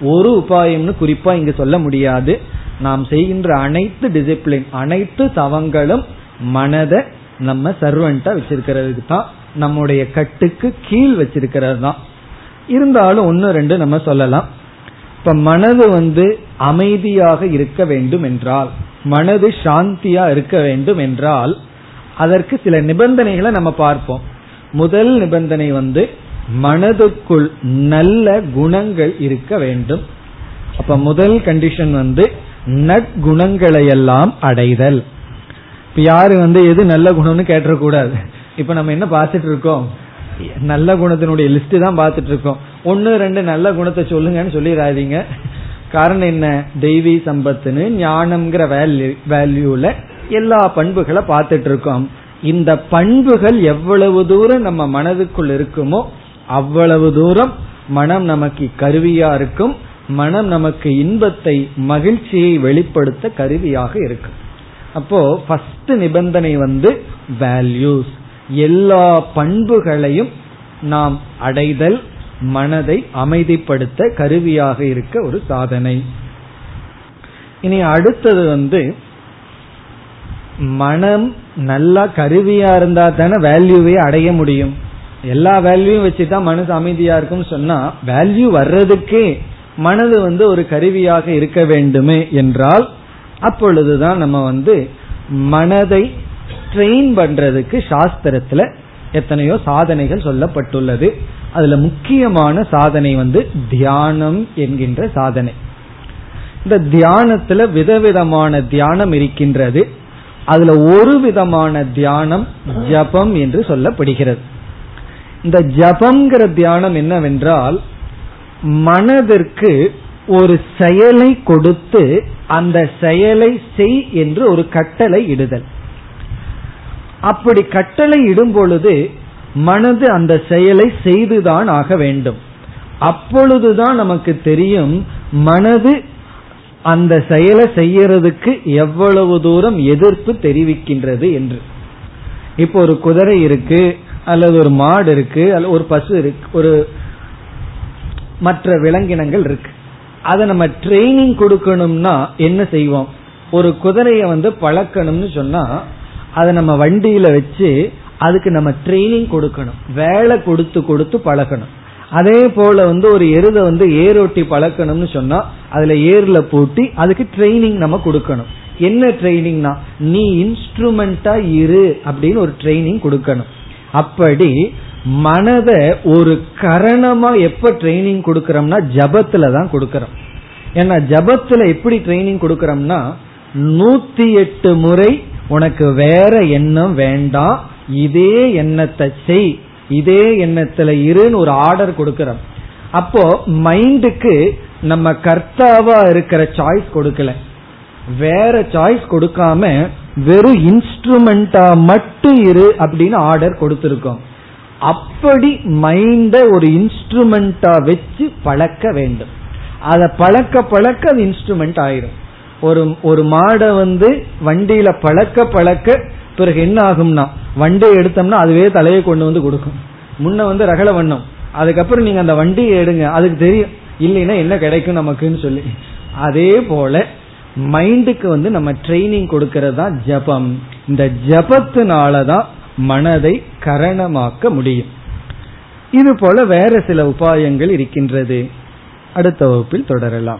ஒரு உபாயம்னு குறிப்பா இங்கு சொல்ல முடியாது. நாம் செய்கின்ற அனைத்து டிசிப்ளின் அனைத்து தவங்களும் மனதை நம்ம சர்வன்டா வச்சிருக்கிறதுக்கு தான் நம்முடைய கட்டுக்கு கீழ் வச்சிருக்கிறது தான் இருந்தாலும் ஒன்னு ரெண்டு நம்ம சொல்லலாம். இப்ப மனது வந்து அமைதியாக இருக்க வேண்டும் என்றால் மனது சாந்தியா இருக்க வேண்டும் என்றால் அதற்கு சில நிபந்தனைகளை நம்ம பார்ப்போம். முதல் நிபந்தனை வந்து மனதுக்குள் நல்ல குணங்கள் இருக்க வேண்டும். அப்ப முதல் கண்டிஷன் வந்து நற்குணங்களை எல்லாம் அடைதல். இப்ப யாரு வந்து எது நல்ல குணம்னு கேட்டக்கூடாது இப்ப நம்ம என்ன பார்த்துட்டு இருக்கோம்? நல்ல குணத்தினுடைய லிஸ்ட் தான் பார்த்துட்டு இருக்கோம். ஒன்னு ரெண்டு நல்ல குணத்தை சொல்லுங்கன்னு சொல்லிடாதீங்க. காரணம் என்ன? தெய்வீ சம்பத்துன்னு ஞானம்ங்கிற வேல்யூ வேல்யூல எல்லா பண்புகளை பார்த்துட்டு இருக்கோம் இந்த பண்புகள் எவ்வளவு தூரம் நம்ம மனதுக்குள் இருக்குமோ அவ்வளவு தூரம் மனம் நமக்கு கருவியா இருக்கும். மனம் நமக்கு இன்பத்தை மகிழ்ச்சியை வெளிப்படுத்த கருவியாக இருக்கும். அப்போ ஃபர்ஸ்ட் நிபந்தனை வந்து வேல்யூஸ் எல்லா பண்புகளையும் நாம் அடைதல் மனதை அமைதிப்படுத்த கருவியாக இருக்க ஒரு சாதனை. இனி அடுத்தது வந்து மனம் நல்லா கருவியா இருந்தா தானே வேல்யூவே அடைய முடியும். எல்லா வேல்யூவும் வச்சுதான் மனசு அமைதியா இருக்கும் சொன்னா வேல்யூ வர்றதுக்கே மனது வந்து ஒரு கருவியாக இருக்க வேண்டுமே என்றால் அப்பொழுதுதான் நம்ம வந்து மனதை ட்ரெயின் பண்றதுக்கு சாஸ்திரத்துல எத்தனையோ சாதனைகள் சொல்லப்பட்டுள்ளது. அதுல முக்கியமான சாதனை வந்து தியானம் என்கின்ற சாதனை. இந்த தியானத்துல விதவிதமான தியானம் இருக்கின்றது. அதுல ஒரு விதமான தியானம் ஜபம் என்று சொல்லப்படுகிறது. இந்த ஜபம்ங்கிற தியானம் என்னவென்றால் மனதிற்கு ஒரு செயலை கொடுத்து அந்த செயலை செய் என்று ஒரு கட்டளை இடுதல். அப்படி கட்டளை இடும் பொழுது மனது அந்த செயலை செய்துதான் ஆக வேண்டும். அப்பொழுதுதான் நமக்கு தெரியும் மனது அந்த செயலை செய்யறதுக்கு எவ்வளவு தூரம் எதிர்ப்பு தெரிவிக்கின்றது என்று. இப்போ ஒரு குதிரை இருக்கு அல்லது ஒரு மாடு இருக்கு அல்லது ஒரு பசு இருக்கு ஒரு மற்ற விலங்கினங்கள் இருக்கு. அதை நம்ம ட்ரைனிங் கொடுக்கணும்னா என்ன செய்வோம்? ஒரு குதிரையை வந்து பழக்கணும்னு சொன்னா அதை நம்ம வண்டியில வச்சு அதுக்கு நம்ம ட்ரைனிங் கொடுக்கணும். வேலை கொடுத்து கொடுத்து பழகணும். அதே போல வந்து ஒரு எருதை வந்து ஏரோட்டி பழக்கணும்னு சொன்னா அதுல ஏர்ல பூட்டி அதுக்கு ட்ரைனிங் நம்ம கொடுக்கணும். என்ன ட்ரைனிங்னா நீ இன்ஸ்ட்ருமெண்டா இரு அப்படின்னு ஒரு ட்ரைனிங் கொடுக்கணும். அப்படி மனத ஒரு கரணமா எப்ப ட்ரைனிங் கொடுக்கறோம்னா ஜபத்துல தான் கொடுக்கறோம். ஏன்னா ஜபத்துல எப்படி ட்ரைனிங் கொடுக்கறோம்னா நூத்தி எட்டு முறை உனக்கு வேற எண்ணம் வேண்டாம் இதே எண்ணத்தை செய் இதே எண்ணத்துல இருன்னு ஒரு ஆர்டர் கொடுக்கிறோம். அப்போ மைண்டுக்கு நம்ம கர்த்தாவா இருக்கிற சாய்ஸ் கொடுக்கல. வேற சாய்ஸ் கொடுக்காம வெறும் இன்ஸ்ட்ருமெண்டா மட்டும் இரு அப்படின்னு ஆர்டர் கொடுத்திருக்கோம். அப்படி மைண்ட ஒரு இன்ஸ்ட்ருமெண்டா வச்சு பழக்க வேண்டும். அதை பழக்க பழக்க அது இன்ஸ்ட்ருமெண்ட் ஆயிரும். ஒரு ஒரு மாடை வந்து வண்டியில பழக்க பழக்க பிறகு என்ன ஆகும்னா வண்டியை எடுத்தோம்னா அதுவே தலையை கொண்டு வந்து கொடுக்கும். முன்ன வந்து ரகல வண்ணம். அதுக்கப்புறம் நீங்க அந்த வண்டியை எடுங்க அதுக்கு தெரியும். இல்லைன்னா என்ன கிடைக்கும் நமக்குன்னு சொல்லி. அதே போல மைண்டுக்கு வந்து நம்ம ட்ரைனிங் கொடுக்கறது தான் ஜபம். இந்த ஜபத்தினாலதான் மனதை கரணமாக்க முடியும். இது போல வேற சில உபாயங்கள் இருக்கின்றது. அடுத்த வகுப்பில் தொடரலாம்.